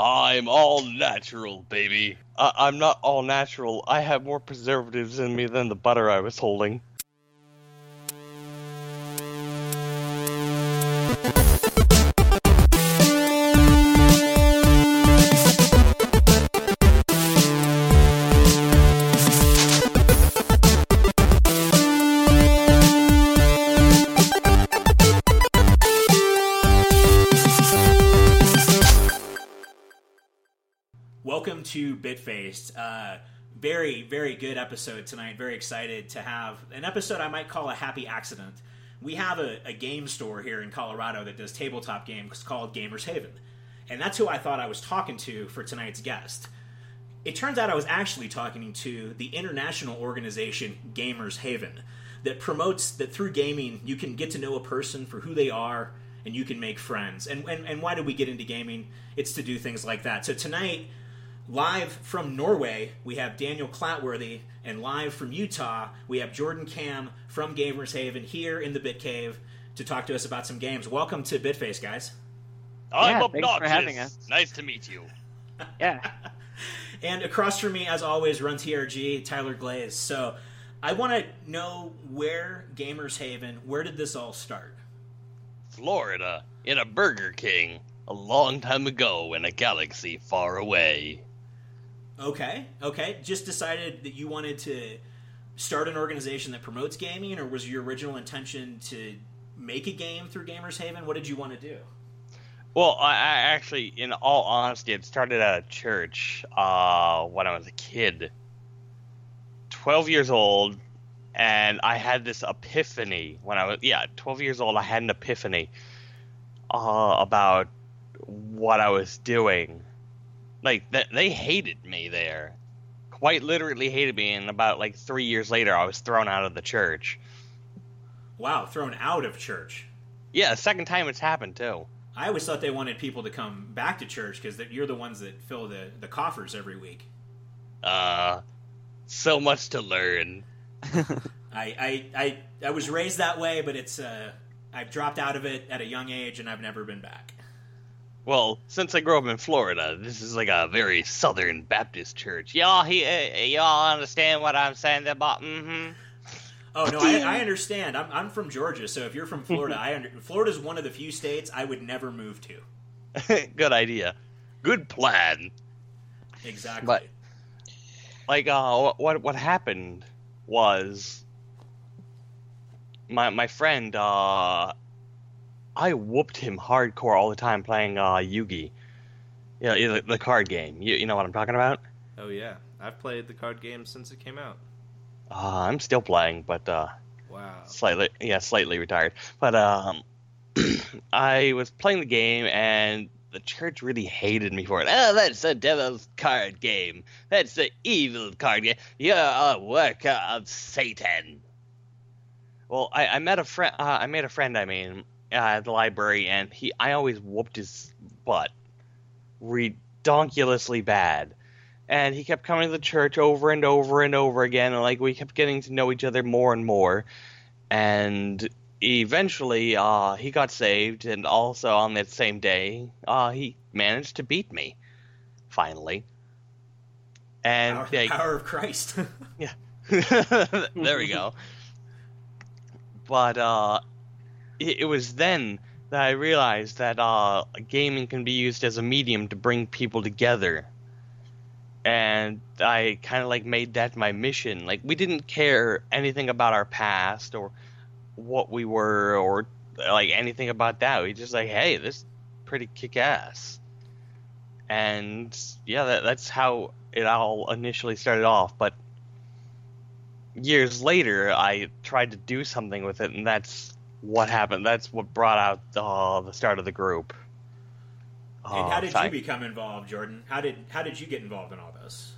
I'm all natural, baby. I- I'm not all natural. I have more preservatives in me than the butter I was holding. Uh, very, very good episode tonight. Very excited to have an episode I might call a happy accident. We have a, a game store here in Colorado that does tabletop games called Gamers Haven. And that's who I thought I was talking to for tonight's guest. It turns out I was actually talking to the international organization Gamers Haven that promotes that through gaming you can get to know a person for who they are and you can make friends. And, and, and why did we get into gaming? It's to do things like that. So tonight, live from Norway, we have Daniel Clatworthy, and live from Utah, we have Jordan Cam from Gamers Haven here in the Bit Cave to talk to us about some games. Welcome to Bitface, guys. I'm Yeah, thanks for having us. Nice to meet you. Yeah. And across from me, as always, runs TRG, Tyler Glaze. So I want to know where Gamers Haven, where did this all start? Florida, in a Burger King, a long time ago in a galaxy far away. Okay, okay. Just decided that you wanted to start an organization that promotes gaming, or was your original intention to make a game through Gamers Haven? What did you want to do? Well, I, I actually, in all honesty, it started at a church uh, when I was a kid. 12 years old, and I had this epiphany when I was, yeah, 12 years old, I had an epiphany uh, about what I was doing. Like, th- they hated me there. Quite literally hated me, and about like three years later, I was thrown out of the church. Wow, thrown out of church. Yeah, second time it's happened, too. I always thought they wanted people to come back to church because you're the ones that fill the, the coffers every week. Uh, so much to learn. I, I, I, I was raised that way, but it's uh, I've dropped out of it at a young age and I've never been back. Well, since I grew up in Florida, this is like a very Southern Baptist church. Y'all, he, uh, y'all understand what I'm saying about? Mm-hmm. Oh no, I, I understand. I'm, I'm from Georgia, so if you're from Florida, I under, Florida's one of the few states I would never move to. Good idea. Good plan. Exactly. But- Like, uh, what what happened was my my friend, uh, I whooped him hardcore all the time playing uh Yugi. Yeah, the, the card game. You, you know what I'm talking about? Oh yeah, I've played the card game since it came out. Uh, I'm still playing, but uh, Wow. slightly yeah slightly retired but um i was playing the game and the church really hated me for it oh that's a devil's card game that's the evil card game you're a worker of satan well i, I met a friend uh, i made a friend i mean uh, at the library and he i always whooped his butt redonkulously bad. And he kept coming to the church over and over and over again and like we kept getting to know each other more and more. And eventually uh, he got saved and also on that same day uh, he managed to beat me finally. And power, yeah, power of Christ. Yeah, there we go. But uh, it, it was then that i realized that uh, gaming can be used as a medium to bring people together and I kind of like made that my mission. Like we didn't care anything about our past or what we were or like anything about that. We just like, hey, this is pretty kick ass. And yeah, that, that's how it all initially started off. But years later, I tried to do something with it, and that's what happened. That's what brought out uh, the start of the group. and Uh, how did I- you become involved, Jordan? How did how did you get involved in all this?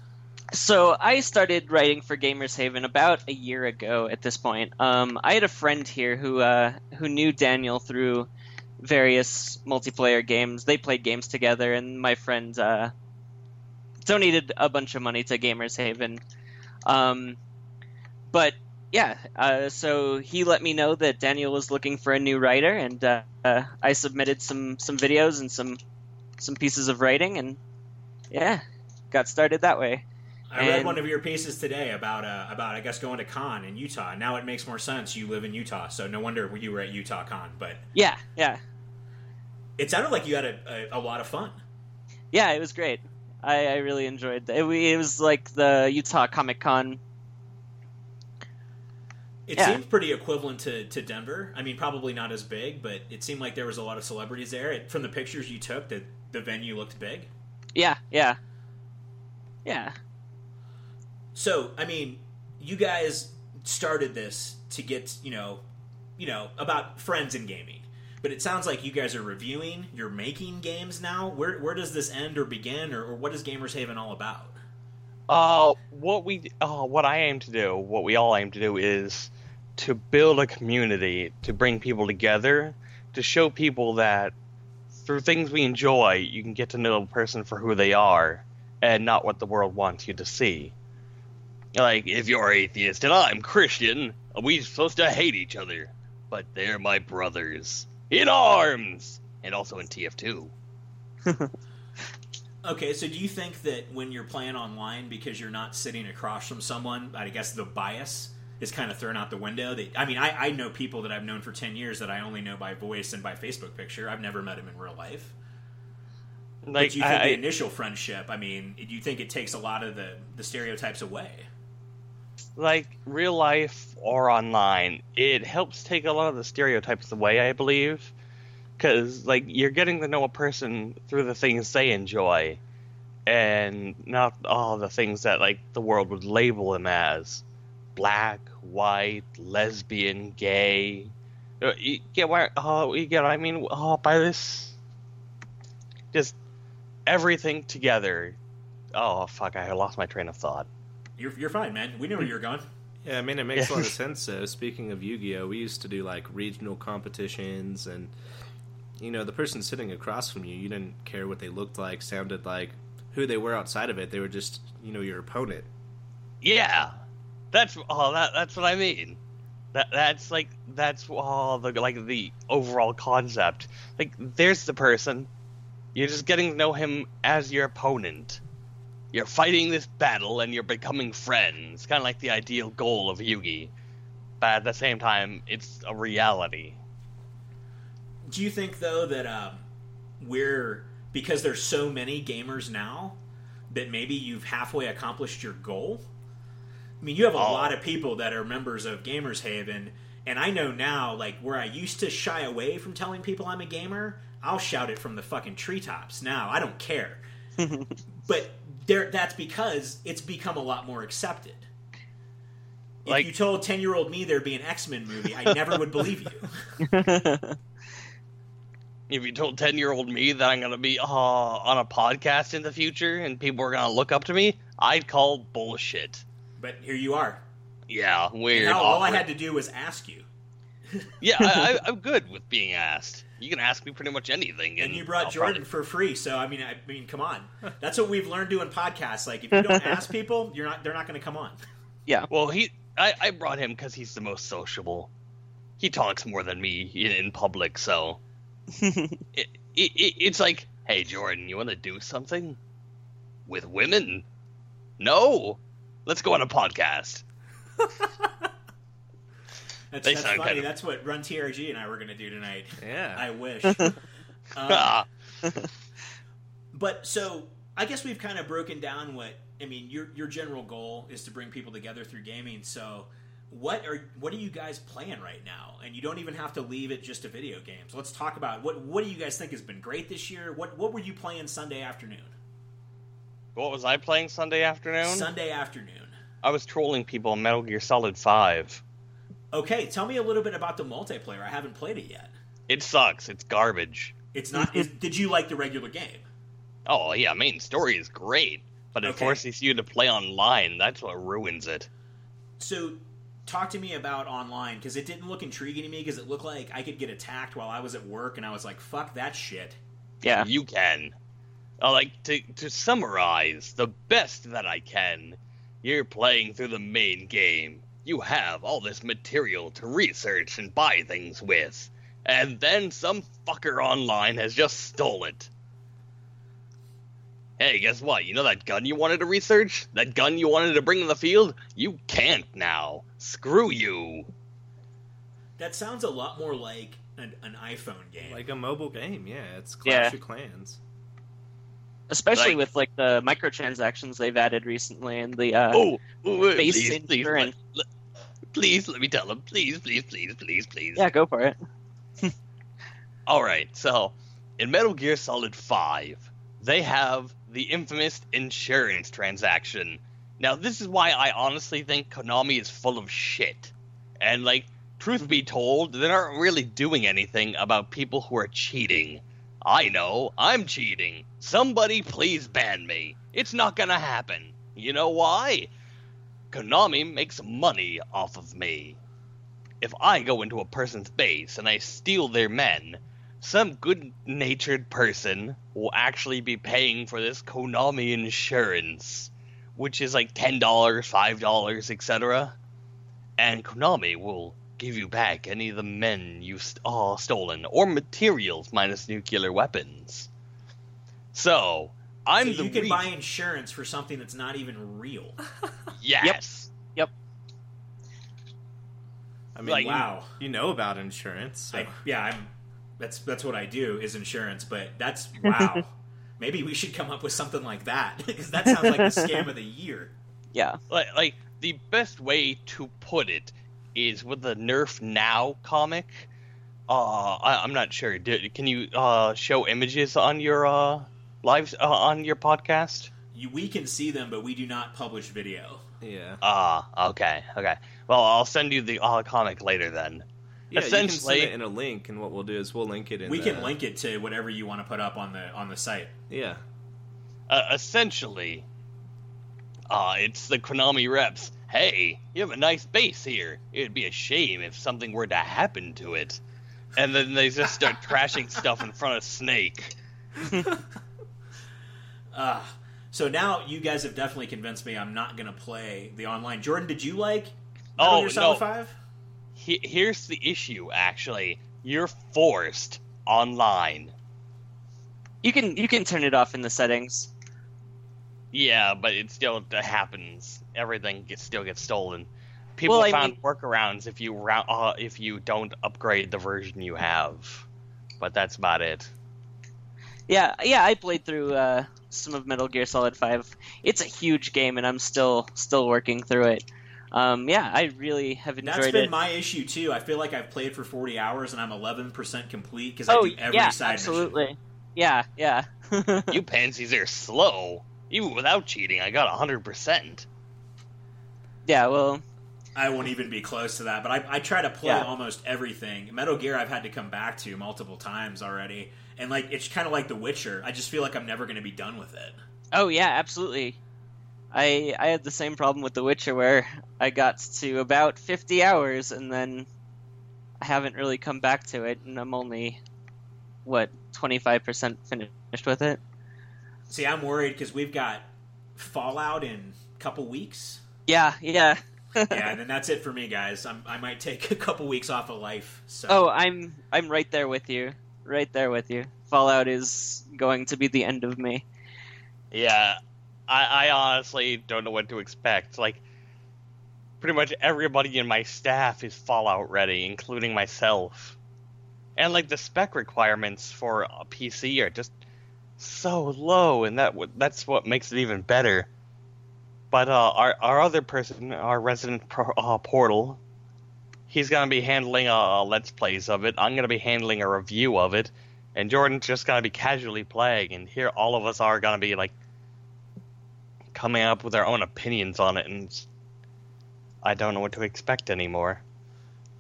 So I started writing for Gamers Haven about a year ago. At this point, um, I had a friend here who uh, who knew Daniel through various multiplayer games. They played games together, and my friend uh, donated a bunch of money to Gamers Haven. Um, but yeah, uh, so he let me know that Daniel was looking for a new writer, and uh, uh, I submitted some some videos and some some pieces of writing, and yeah, got started that way. I read one of your pieces today about uh, about I guess going to con in Utah. Now it makes more sense. You live in Utah, so no wonder you were at Utah Con. But Yeah, yeah, it sounded like you had a, a, a lot of fun. yeah. It was great. I, I really enjoyed it. It was like the Utah Comic Con. It Yeah. seemed pretty equivalent to, to Denver. I mean, probably not as big, but it seemed like there was a lot of celebrities there. It, from the pictures you took, that the venue looked big. Yeah, yeah, yeah. So, I mean, you guys started this to get, you know, you know, about friends in gaming. But it sounds like you guys are reviewing, you're making games now. Where where does this end or begin or, or what is Gamers Haven all about? Uh, what we, uh, what I aim to do, what we all aim to do, is to build a community, to bring people together, to show people that through things we enjoy, you can get to know a person for who they are, and not what the world wants you to see. Like, if you're atheist and I'm Christian, are we supposed to hate each other, but they're my brothers in arms, and also in TF2. Okay, so do you think that when you're playing online because you're not sitting across from someone, I guess the bias is kind of thrown out the window? That I mean, I, I know people that I've known for ten years that I only know by voice and by Facebook picture. I've never met them in real life. Like, but do you think I- the initial friendship? I mean, do you think it takes a lot of the the stereotypes away? like real life or online, it helps take a lot of the stereotypes away, I believe. Because, like, you're getting to know a person through the things they enjoy, and not all the things that, like, the world would label them as black, white, lesbian, gay. Uh, You get what? Oh, you get what I mean? Oh, by this. Just everything together. Oh, fuck, I lost my train of thought. You're you're fine, man. We knew where you were going. Yeah, I mean it makes a lot of sense. Though, speaking of Yu-Gi-Oh, we used to do like regional competitions, and you know, the person sitting across from you, you didn't care what they looked like, sounded like, who they were outside of it. They were just, you know, your opponent. Yeah, that's oh that that's what I mean. That that's like that's all the like the overall concept. Like there's the person, you're just getting to know him as your opponent. You're fighting this battle and you're becoming friends. Kind of like the ideal goal of Yugi, but at the same time, it's a reality. Do you think though that um, we're because there's so many gamers now that maybe you've halfway accomplished your goal? I mean, you have a Oh. lot of people that are members of Gamers Haven, and I know now, like where I used to shy away from telling people I'm a gamer, I'll shout it from the fucking treetops. Now I don't care, but there that's because it's become a lot more accepted. If Like- you told ten year old me there'd be an X Men movie, I never would believe you. If you told ten year old me that I'm gonna be uh, on a podcast in the future and people are gonna look up to me, I'd call bullshit. But here you are. Yeah, weird. Hell, all I had to do was ask you, Yeah, I, I, I'm good with being asked. You can ask me pretty much anything, and you brought I'll Jordan for free. So I mean, I mean, come on. That's what we've learned doing podcasts. Like, if you don't ask people, you're not. They're not going to come on. Yeah. well, he, I, I brought him because he's the most sociable. He talks more than me in, in public, so it, it, it, it's like, hey, Jordan, you want to do something with women? No, let's go on a podcast. That's, that's funny. kind of- That's what Run TRG and I were going to do tonight. Yeah. I wish. um, but so I guess we've kind of broken down what I mean. Your your general goal is to bring people together through gaming. So what are what are you guys playing right now? And you don't even have to leave it just to video games. Let's talk about what what do you guys think has been great this year? What what were you playing Sunday afternoon? what was I playing Sunday afternoon? Sunday afternoon. I was trolling people in Metal Gear Solid Five. Okay, tell me a little bit about the multiplayer. I haven't played it yet. It sucks. It's garbage. It's not. is, did you like the regular game? Oh yeah, main story is great, but it Okay. forces you to play online. That's what ruins it. So, talk to me about online because it didn't look intriguing to me because it looked like I could get attacked while I was at work, and I was like, "Fuck that shit." yeah. You can. Uh, like to to summarize the best that I can. You're playing through the main game. You have all this material to research and buy things with, and then some fucker online has just stole it. Hey, guess what? You know that gun you wanted to research? That gun you wanted to bring in the field? You can't now. Screw you. That sounds a lot more like an, an iPhone game. Like a mobile game, yeah. It's Yeah. Clash of Clans. Especially Like- with like the microtransactions they've added recently and the uh, Oh, oh, base please, please, insurance. let, let- please, let me tell him. Please, please, please, please, please. Yeah, go for it. All right, so in Metal Gear Solid 5, they have the infamous insurance transaction. Now, this is why I honestly think Konami is full of shit. And, like, truth be told, they aren't really doing anything about people who are cheating. I know, I'm cheating. Somebody please ban me. It's not gonna happen. You know why? Konami makes money off of me. If I go into a person's base and I steal their men, some good natured person will actually be paying for this Konami insurance, which is like $10, $5, etc. And Konami will give you back any of the men you've st- uh, stolen, or materials minus nuclear weapons. So, I'm so the you can re- buy insurance for something that's not even real. Yes. Yep. yep. I mean, Like- you, Wow. you know about insurance. So. I, yeah, I'm. That's that's what I do is insurance, but that's wow. Maybe we should come up with something like that because that sounds like the scam of the year. Yeah. like, like the best way to put it is with the Nerf Now comic. Uh, I, I'm not sure. Do, can you uh, show images on your uh, live uh, on your podcast? You, we can see them, but we do not publish video. yeah. Ah, okay, okay. Well, I'll send you the uh, comic later then. Yeah, you can essentially- send it in a link, and what we'll do is we'll link it in. we the, can link it to whatever you want to put up on the on the site. Yeah, Uh, essentially, uh, it's the Konami reps. Hey, you have a nice base here. It'd be a shame if something were to happen to it. And then they just start trashing stuff in front of Snake. Uh, so now you guys have definitely convinced me I'm not going to play the online. Jordan, did you like Metal Oh, Gear Solid no. 5? He- here's the issue, actually. You're forced online. You can you can turn it off in the settings. Yeah, but it still happens. Everything gets, still gets stolen. People Well, found mean- workarounds if you uh, if you don't upgrade the version you have, but that's about it. Yeah, yeah, I played through uh, some of Metal Gear Solid Five. It's a huge game, and I'm still still working through it. Um, yeah, I really have enjoyed That's been it. my issue too. I feel like I've played for 40 hours and I'm 11% complete because I oh do every yeah, side absolutely. Yeah, yeah. You pansies are slow. Even without cheating, I got 100%. yeah, well. I won't even be close to that, but I, I try to play Yeah. almost everything. Metal Gear I've had to come back to multiple times already, and like it's kind of like The Witcher. I just feel like I'm never going to be done with it. oh yeah, absolutely. I I had the same problem with The Witcher where I got to about 50 hours and then I haven't really come back to it, and I'm only what 25% finished with it. See, I'm worried because we've got Fallout in a couple weeks. Yeah, yeah. yeah, and then that's it for me, guys. I'm, I might take a couple weeks off of life. So Oh, I'm I'm right there with you. Right there with you. Fallout is going to be the end of me. Yeah, I, I honestly don't know what to expect. Like, pretty much everybody in my staff is Fallout ready, including myself. And like the spec requirements for a PC are just so low, and that that's what makes it even better. But uh, our our other person, our resident pro- uh, portal, he's gonna be handling uh, let's plays of it. I'm gonna be handling a review of it, and Jordan's just gonna be casually playing. And here, all of us are gonna be like coming up with our own opinions on it, and I don't know what to expect anymore.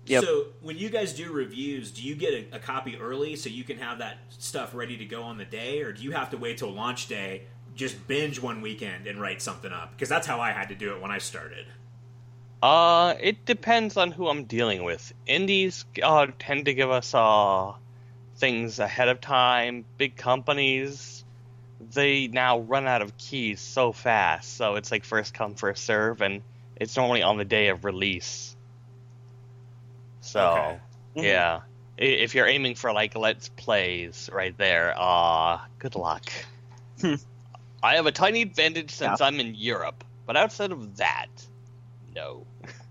Yep. So when you guys do reviews, do you get a, a copy early so you can have that stuff ready to go on the day, or do you have to wait till launch day, just binge one weekend and write something up? Because that's how I had to do it when I started. Uh, it depends on who I'm dealing with. Indies uh, tend to give us uh, things ahead of time. Big companies, they now run out of keys so fast, so it's like first come first serve, and it's normally on the day of release. So, Okay. Yeah, if you're aiming for like let's plays right there, uh, good luck. I have a tiny advantage since I'm in Europe, but outside of that, no.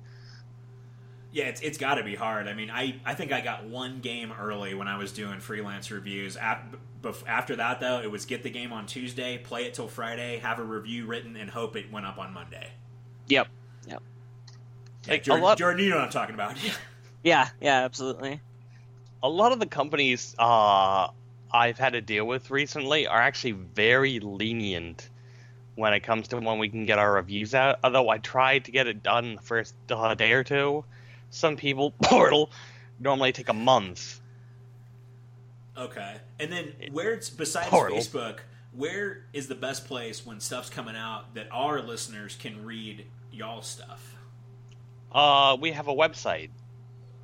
Yeah, it's, it's got to be hard. I mean, I, I think I got one game early when I was doing freelance reviews. After that, though, it was get the game on Tuesday, play it till Friday, have a review written, and hope it went up on Monday. Yep. Yep. Yeah, Jordan, lot... Jordan, you know what I'm talking about. yeah, yeah, absolutely. A lot of the companies uh, I've had to deal with recently are actually very lenient when it comes to when we can get our reviews out. Although I tried to get it done the first uh, day or two, some people portal normally take a month. Okay, and then where it's besides portal. Facebook, where is the best place when stuff's coming out that our listeners can read y'all stuff? Uh, we have a website,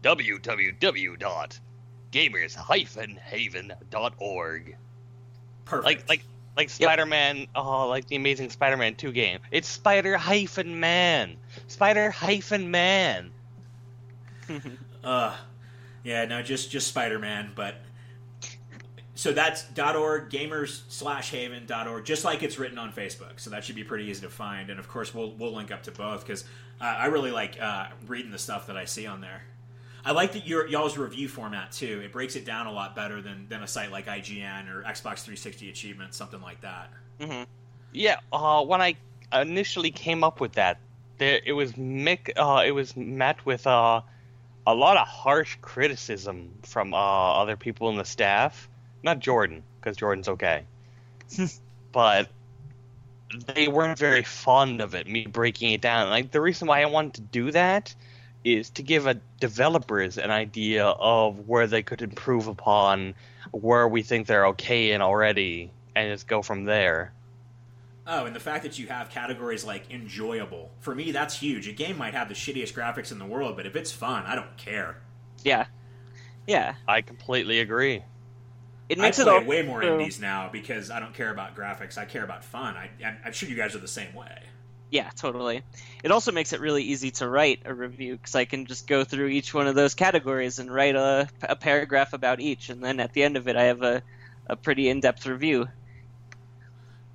www.gamers-haven.org. Perfect. Like like like Spider-Man, yep. oh, like the Amazing Spider-Man 2 game. It's Spider hyphen Man. Spider hyphen Man. uh, yeah, no, just just Spider Man, but so that's dot .org gamers slash haven dot .org just like it's written on Facebook so that should be pretty easy to find and of course we'll we'll link up to both because uh, I really like uh, reading the stuff that I see on there. I like that your y'all's review format too. It breaks it down a lot better than than a site like IGN or Xbox 360 Achievements, something like that. Mm-hmm. Yeah, uh, when I initially came up with that, there, it was mic- uh, it was met with uh, a lot of harsh criticism from uh, other people in the staff. Not Jordan, because Jordan's okay, but they weren't very fond of it. Me breaking it down. Like the reason why I wanted to do that is to give a developers an idea of where they could improve upon, where we think they're okay in already, and just go from there. Oh, and the fact that you have categories like enjoyable. For me, that's huge. A game might have the shittiest graphics in the world, but if it's fun, I don't care. Yeah. Yeah. I completely agree. It makes I play it all way more true. indies now because I don't care about graphics. I care about fun. I, I'm sure you guys are the same way. Yeah, totally. It also makes it really easy to write a review because I can just go through each one of those categories and write a, a paragraph about each, and then at the end of it, I have a, a pretty in depth review.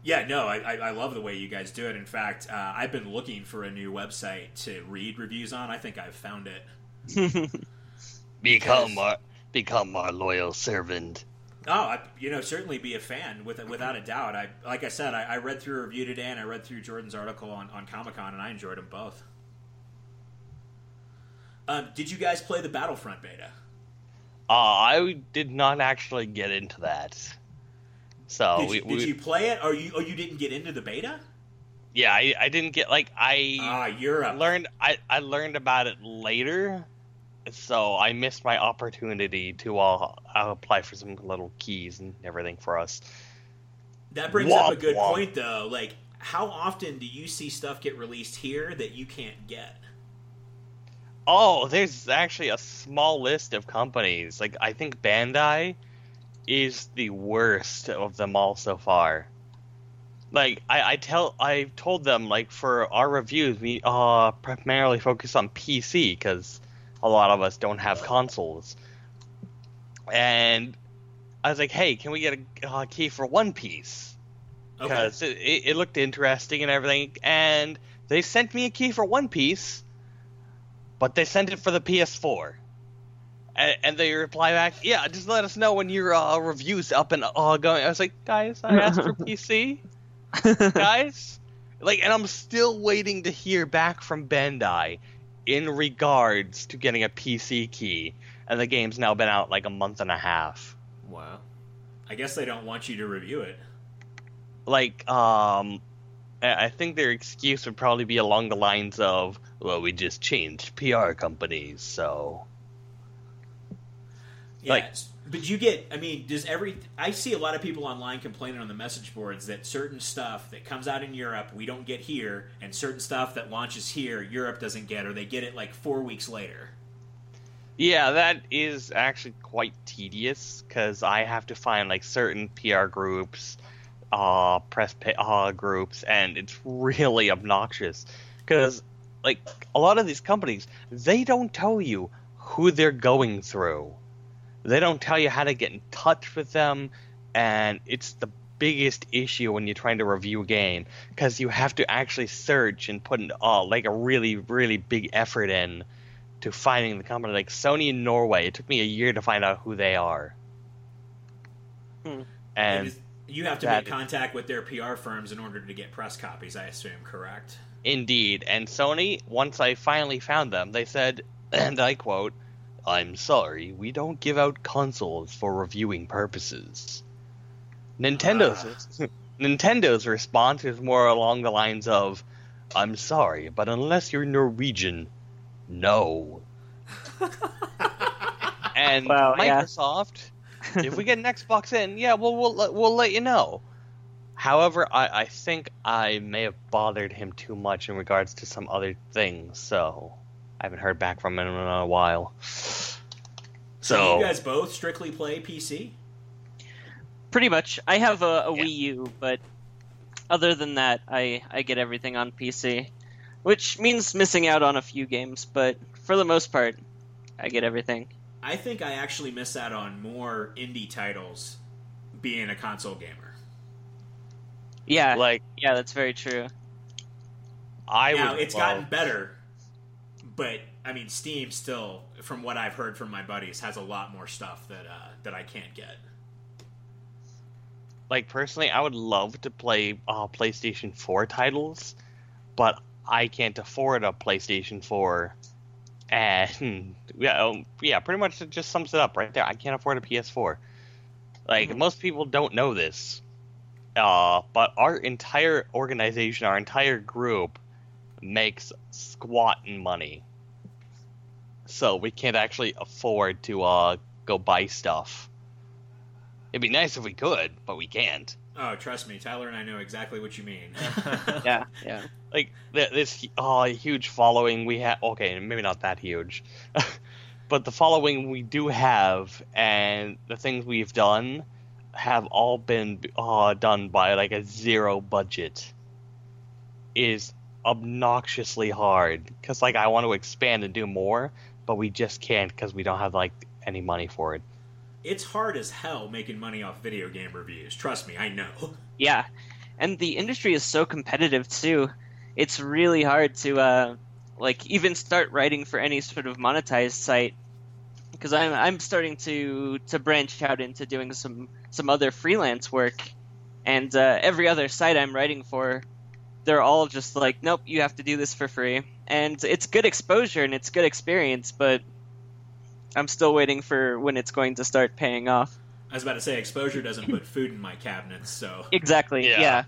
Yeah, no, I, I love the way you guys do it. In fact, uh, I've been looking for a new website to read reviews on. I think I've found it. become our become our loyal servant. Oh, I, you know, certainly be a fan with without a doubt. I like I said, I, I read through a review today, and I read through Jordan's article on, on Comic Con, and I enjoyed them both. Um, did you guys play the Battlefront beta? Uh, I did not actually get into that. So did, you, we, did you play it, or you or you didn't get into the beta? Yeah, I, I didn't get like I ah Europe learned I, I learned about it later, so I missed my opportunity to uh, apply for some little keys and everything for us. That brings womp, up a good womp. point though. Like, how often do you see stuff get released here that you can't get? Oh, there's actually a small list of companies. Like I think Bandai is the worst of them all so far. Like I, I tell I told them like for our reviews we uh primarily focus on PC because a lot of us don't have consoles, and I was like, hey, can we get a uh, key for One Piece? Because okay. it, it looked interesting and everything, and they sent me a key for One Piece, but they sent it for the PS4. And, and, they reply back, "Yeah, just let us know when your uh, review's up and uh, going." I was like, "Guys, I asked for PC, guys." Like, and I'm still waiting to hear back from Bandai in regards to getting a PC key, and the game's now been out like a month and a half. Wow. I guess they don't want you to review it. Like, um, I think their excuse would probably be along the lines of, "Well, we just changed PR companies, so." Yeah, like, but you get. I mean, does every? I see a lot of people online complaining on the message boards that certain stuff that comes out in Europe we don't get here, and certain stuff that launches here Europe doesn't get, or they get it like four weeks later. Yeah, that is actually quite tedious because I have to find like certain PR groups, uh, press uh, groups, and it's really obnoxious because like a lot of these companies they don't tell you who they're going through they don't tell you how to get in touch with them, and it's the biggest issue when you're trying to review a game because you have to actually search and put in all like a really really big effort in to finding the company. Like Sony in Norway, it took me a year to find out who they are. Hmm. And is- you have to that- make contact with their PR firms in order to get press copies. I assume, correct? Indeed. And Sony, once I finally found them, they said, and I quote, I'm sorry, we don't give out consoles for reviewing purposes. Nintendo's ah. Nintendo's response is more along the lines of, I'm sorry, but unless you're Norwegian, no. and yeah. Microsoft, if we get an Xbox in, yeah, well, we'll let- we'll let you know. However, I, I think I may have bothered him too much in regards to some other things, so I haven't heard back from him in a while. So So, you guys both strictly play PC? Pretty much. I have a, a Yeah. Wii U, but other than that, I, I get everything on PC, which means missing out on a few games, but for the most part, I get everything. I think I actually miss out on more indie titles being a console gamer. Yeah, like, yeah, that's very true. I now would it's love- gotten better, but I mean, Steam still, from what I've heard from my buddies, has a lot more stuff that uh, that I can't get. like personally, I would love to play uh, PlayStation 4 titles, but I can't afford a PlayStation 4. And yeah, um, yeah, pretty much it just sums it up right there. I can't afford a PS4. Like Mhm. most people don't know this, uh, but our entire organization, our entire group, makes squat in money. So we can't actually afford to uh, go buy stuff. It'd be nice if we could, but we can't. Oh, trust me, Tyler and I know exactly what you mean. Yeah, yeah. Like this uh, huge following we have. Okay, maybe not that huge, but the following we do have, and the things we've done, have all been uh, done by like a zero budget. Is obnoxiously hard because like I want to expand and do more, but we just can't because we don't have like any money for it. it's hard as hell making money off video game reviews. Trust me, I know. Yeah, and the industry is so competitive too. It's really hard to uh, like even start writing for any sort of monetized site because I'm I'm starting to to branch out into doing some some other freelance work, and uh, every other site I'm writing for, they're all just like, nope, you have to do this for free, and it's good exposure and it's good experience, but I'm still waiting for when it's going to start paying off. I was about to say, exposure doesn't put food in my cabinets, so Exactly. Yeah. yeah.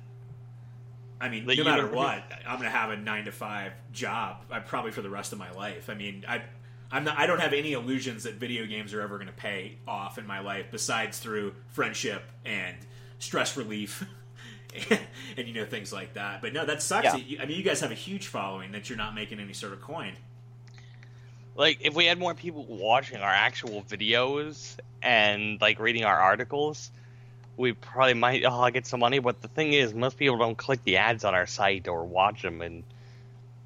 I mean, Like, no matter what, I'm gonna have a nine to five job. I probably for the rest of my life. I mean, I, I'm not. I don't have any illusions that video games are ever gonna pay off in my life, besides through friendship and stress relief, and, you know things like that. But no, that sucks. Yeah. You- I mean, you guys have a huge following that you're not making any sort of coin. like if we had more people watching our actual videos and like reading our articles we probably might uh, get some money but the thing is most people don't click the ads on our site or watch them and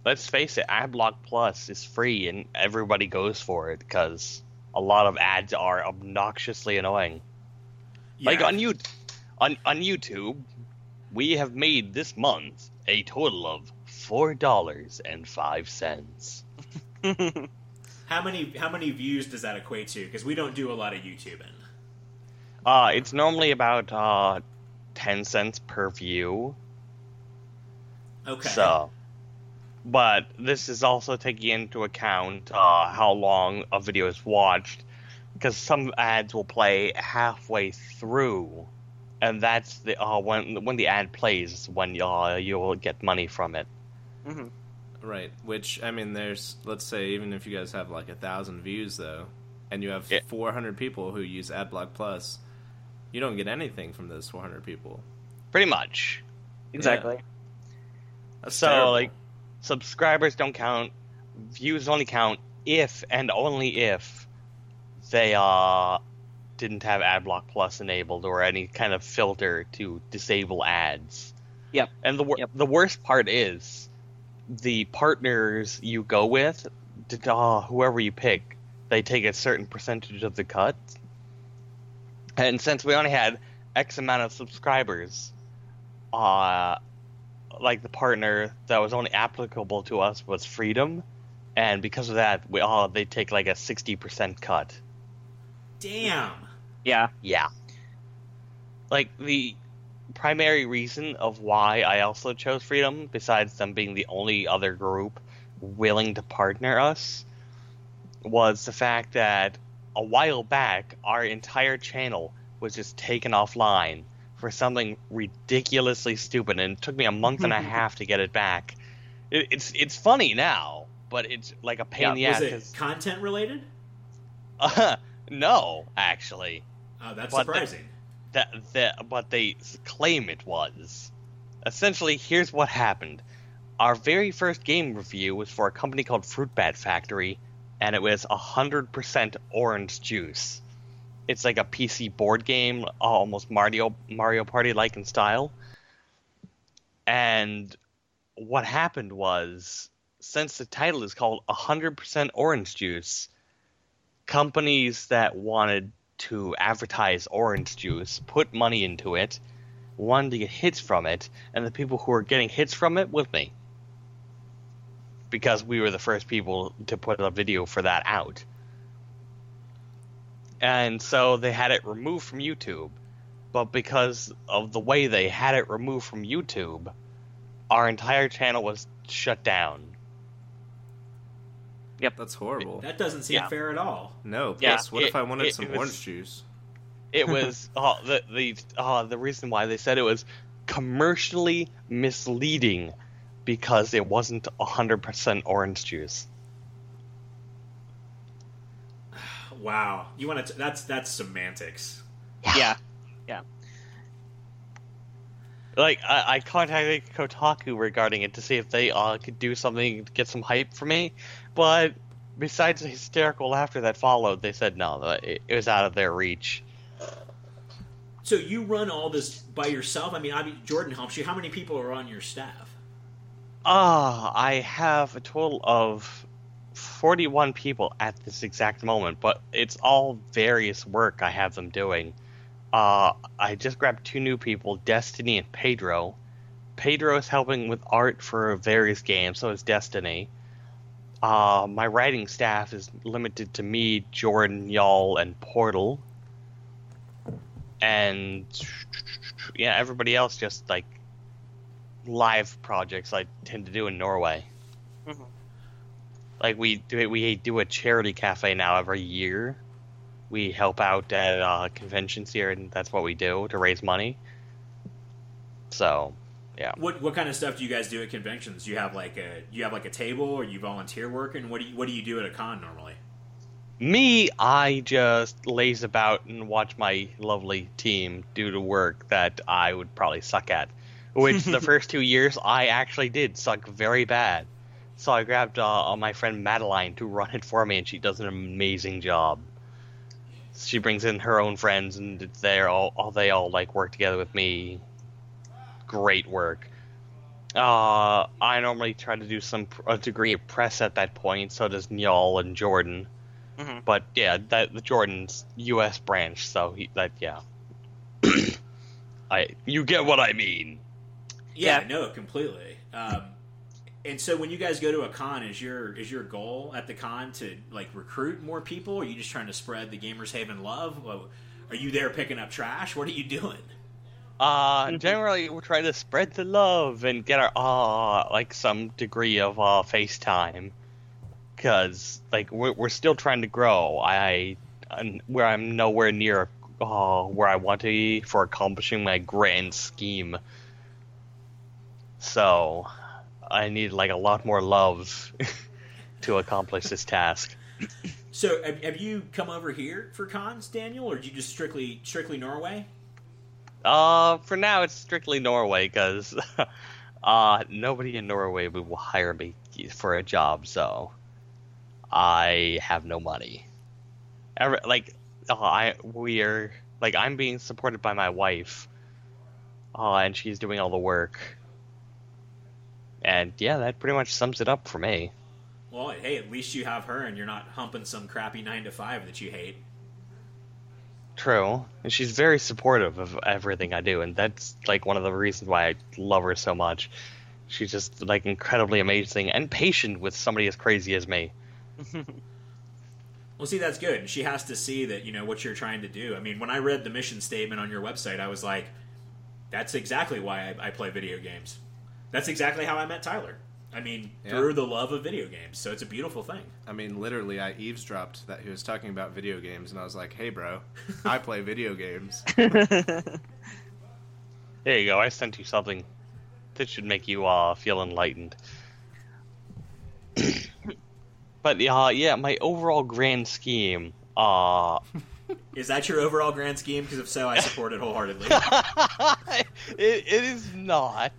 let's face it adblock plus is free and everybody goes for it because a lot of ads are obnoxiously annoying like on you on, on youtube we have made this month a total of four dollars and five cents How many how many views does that equate to? Because we don't do a lot of YouTubing. Uh, it's normally about uh, ten cents per view. Okay. So, but this is also taking into account uh, how long a video is watched, because some ads will play halfway through, and that's the uh, when when the ad plays is when uh, you will get money from it. Mhm. Right. Which I mean, there's let's say even if you guys have like a thousand views though, and you have Yeah. 400 people who use AdBlock Plus, you don't get anything from those 400 people. Pretty much. Exactly. That's so terrible. like, subscribers don't count. Views only count if and only if they uh didn't have AdBlock Plus enabled or any kind of filter to disable ads. Yep. And the wor- Yep. the worst part is the partners you go with, d- uh, whoever you pick, they take a certain percentage of the cut. And since we only had X amount of subscribers, uh, like the partner that was only applicable to us was Freedom, and because of that, we all they take like a sixty percent cut. Damn. Yeah. Yeah. Like the primary reason of why I also chose Freedom, besides them being the only other group willing to partner us, was the fact that a while back our entire channel was just taken offline for something ridiculously stupid, and it took me a month and a half to get it back. It, it's it's funny now, but it's like a pain in the Was ass. it 'cause- content related? uh, no, actually. Oh, that's But the- surprising. that that but they claim it was. Essentially, here's what happened. Our very first game review was for a company called Fruit Bat Factory, and it was 100% orange juice. It's like a PC board game, almost Mario Mario Party like in style. And what happened was, since the title is called 100% orange juice, companies that wanted to advertise orange juice, put money into it, wanted to get hits from it, and the people who were getting hits from it with me. Because we were the first people to put a video for that out. And so they had it removed from YouTube. But because of the way they had it removed from YouTube, our entire channel was shut down. That's horrible. That doesn't seem Yeah. fair at all. No, Yeah, plus, what it- if I wanted it- some it was- orange juice? It was uh, the the uh, the reason why they said it was commercially misleading because it wasn't hundred percent orange juice. Wow. You want to? That's that's semantics. Yeah. Yeah. Like I, I contacted Kotaku regarding it to see if they uh, could do something to get some hype for me, but besides the hysterical laughter that followed, they said no, it, was out of their reach. So you run all this by yourself? I mean, I mean, Jordan helps you. How many people are on your staff? Ah, I have a total of 41 people at this exact moment, but it's all various work I have them doing. Uh, I just grabbed two new people, Destiny and Pedro. Pedro is helping with art for various games, so is Destiny. Uh, my writing staff is limited to me, Jordan, Nyal, and Portal. And yeah, everybody else just like live projects I tend to do in Norway. Mhm. Like we do, we do a charity cafe now every year. We help out at uh, conventions here, and that's what we do to raise money. So, yeah. What what kind of stuff do you guys do at conventions? You have like a you have like a table, or you volunteer work, and what do you what do you do at a con normally? Me, I just laze about and watch my lovely team do the work that I would probably suck at. Which the first two years I actually did suck very bad. So I grabbed uh, my friend Madeline to run it for me, and she does an amazing job. She brings in her own friends, and they all, all they all like work together with me. Great work. Uh, I normally try to do some a degree of press at that point. So does Nyal and Jordan. Mhm. But yeah, that the Jordan's U.S. branch, so he, that yeah. I you get what I mean. Yeah, Yeah. no, completely. Um, and so when you guys go to a con, is your is your goal at the con to like recruit more people? Or are you just trying to spread the Gamers Haven love? Are you there picking up trash? What are you doing? Uh, generally, we're trying to spread the love and get our uh like some degree of uh FaceTime, because like we're we're still trying to grow. I, I'm, where I'm nowhere near uh where I want to be for accomplishing my grand scheme. So, I need like a lot more love to accomplish this task. So, have, have you come over here for cons, Daniel, or did you just strictly strictly Norway? Uh, for now it's strictly Norway because uh nobody in Norway will hire me for a job, so I have no money. Every, like, uh, I we are like I'm being supported by my wife, uh, and she's doing all the work. And yeah, that pretty much sums it up for me. Well, hey, at least you have her, and you're not humping some crappy nine to five that you hate. True. And she's very supportive of everything I do, and that's like one of the reasons why I love her so much. She's just like incredibly amazing and patient with somebody as crazy as me. Well, see, that's good. She has to see that you know what you're trying to do. I mean, when I read the mission statement on your website, I was like, "That's exactly why I, I play video games. That's exactly how I met Tyler. I mean, Yeah. through the love of video games. So it's a beautiful thing." I mean, literally, I eavesdropped that he was talking about video games, and I was like, "Hey, bro, I play video games." There you go. I sent you something that should make you uh, feel enlightened. but uh, yeah, my overall grand scheme. Uh, Is that your overall grand scheme? Because if so, I support it wholeheartedly. it, it is not.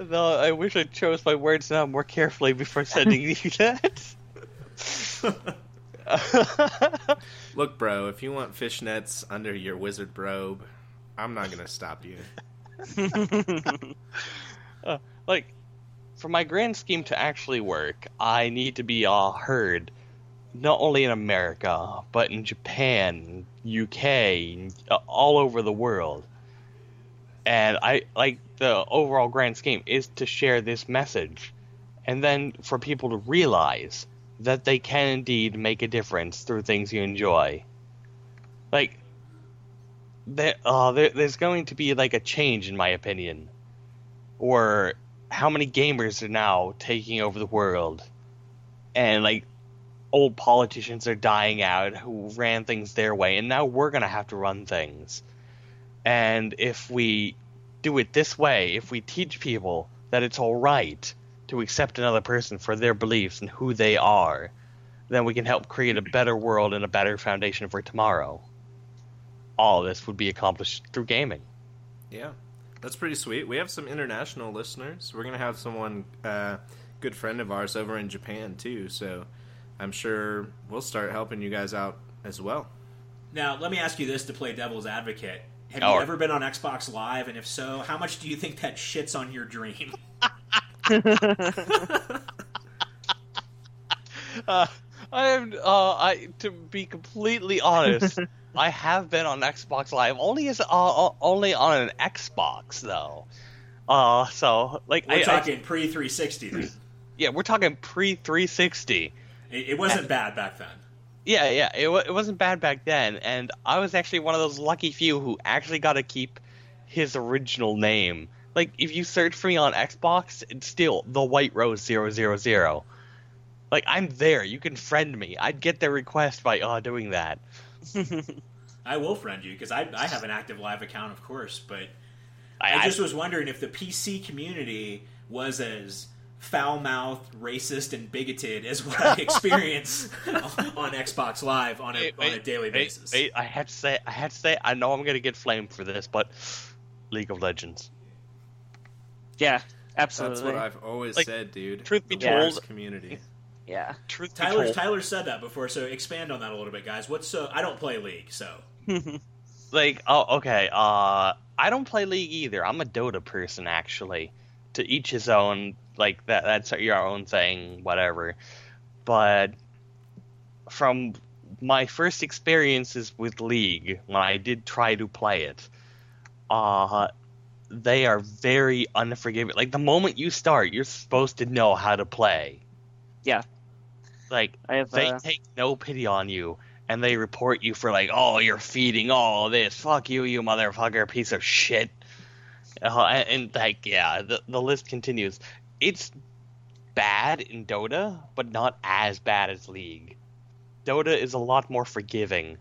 Though I wish I chose my words now more carefully before sending you that. Look, bro, if you want fishnets under your wizard robe, I'm not gonna stop you. Uh, like, for my grand scheme to actually work, I need to be uh, heard not only in America, but in Japan, UK, uh, all over the world. And I like the overall grand scheme is to share this message, and then for people to realize that they can indeed make a difference through things you enjoy. Like, there, uh, there, there's going to be like a change, in my opinion or how many gamers are now taking over the world and like old politicians are dying out who ran things their way and now we're going to have to run things and if we do it this way if we teach people that it's all right to accept another person for their beliefs and who they are then we can help create a better world and a better foundation for tomorrow all of this would be accomplished through gaming Yeah, that's pretty sweet. We have some international listeners. We're gonna have someone, uh, good friend of ours over in Japan too. So I'm sure we'll start helping you guys out as well. now, let me ask you this to play devil's advocate. Have Oh. you ever been on Xbox Live? And if so, how much do you think that shits on your dream? Uh, I am. Uh, I to be completely honest, I have been on Xbox Live only as uh, uh, only on an Xbox though. Uh, so like We're I, I- talking pre 360 yeah, we're talking pre 360. It, it wasn't bad back then. Yeah, yeah, it, wa- it wasn't bad back then, and I was actually one of those lucky few who actually got to keep his original name. Like, if you search for me on Xbox, it's still the White Rose 000. Like, I'm there. You can friend me. I'd get their request by uh, doing that. I will friend you because I, I have an active live account, of course. But I, I I- just was wondering if the PC community was as foul mouthed, racist, and bigoted is what I experience on Xbox Live on a, Wait, on a daily wait, basis. wait, I have to say, I have to say, I know I'm gonna get flamed for this, but League of Legends. yeah, absolutely. That's what I've always Like, said, dude. truth be The told- Wars community. yeah. Truth be Tyler told, Tyler said that before, so expand on that a little bit, guys. What's so? I don't play League, so like, oh, okay, uh, I don't play League either. I'm a Dota person, actually. To each his own. Like that. That's your own thing, whatever. But from my first experiences with League, when I did try to play it, uh, they are very unforgiving. Like the moment you start, you're supposed to know how to play. Yeah. Like have. they Uh, take no pity on you and they report you for like, oh, you're feeding all this. Fuck you, you motherfucker, piece of shit. Uh, and, and like, yeah, the the list continues. It's bad in Dota, but not as bad as League. Dota is a lot more forgiving,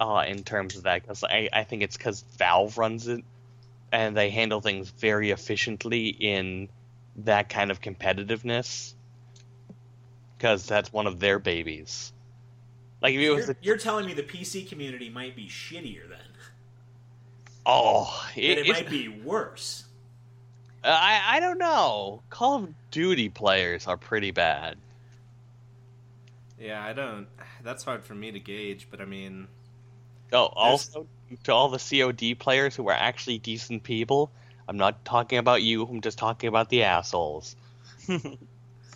uh, in terms of that. Cause I I think it's because Valve runs it, and they handle things very efficiently in that kind of competitiveness because that's one of their babies. Like if it was you're, a, you're telling me the PC community might be shittier then. oh, it, it might be worse. Uh, I I don't know. Call of Duty players are pretty bad. Yeah, I don't. That's hard for me to gauge, but I mean, Oh, also to all the COD players who are actually decent people. I'm not talking about you. I'm just talking about the assholes.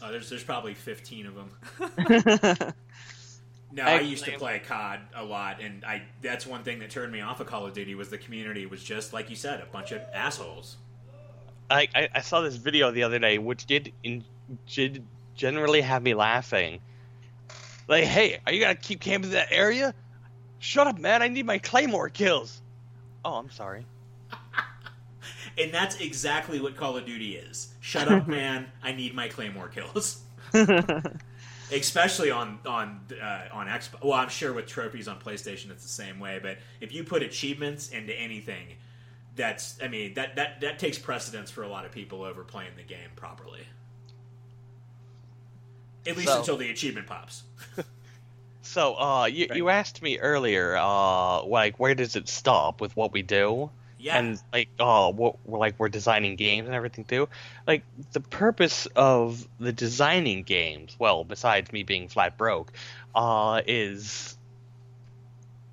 Oh, there's there's probably 15 of them. No, I, I used to play COD a lot, and I that's one thing that turned me off of Call of Duty was the community was just like you said, a bunch of assholes. I, I, I saw this video the other day, which did in, did generally have me laughing. Like, hey, are you gonna keep camping in that area? Shut up, man! I need my claymore kills. Oh, I'm sorry. and that's exactly what Call of Duty is. Shut up, man! I need my claymore kills. Especially on on uh, on Xbox. Well, I'm sure with trophies on PlayStation it's the same way. But if you put achievements into anything, that's I mean that that that takes precedence for a lot of people over playing the game properly. At least so, until the achievement pops. so, uh, you right. you asked me earlier, uh, like where does it stop with what we do? Yeah. And like, oh, what, like we're designing games and everything too. Like the purpose of the designing games, well, besides me being flat broke, uh, is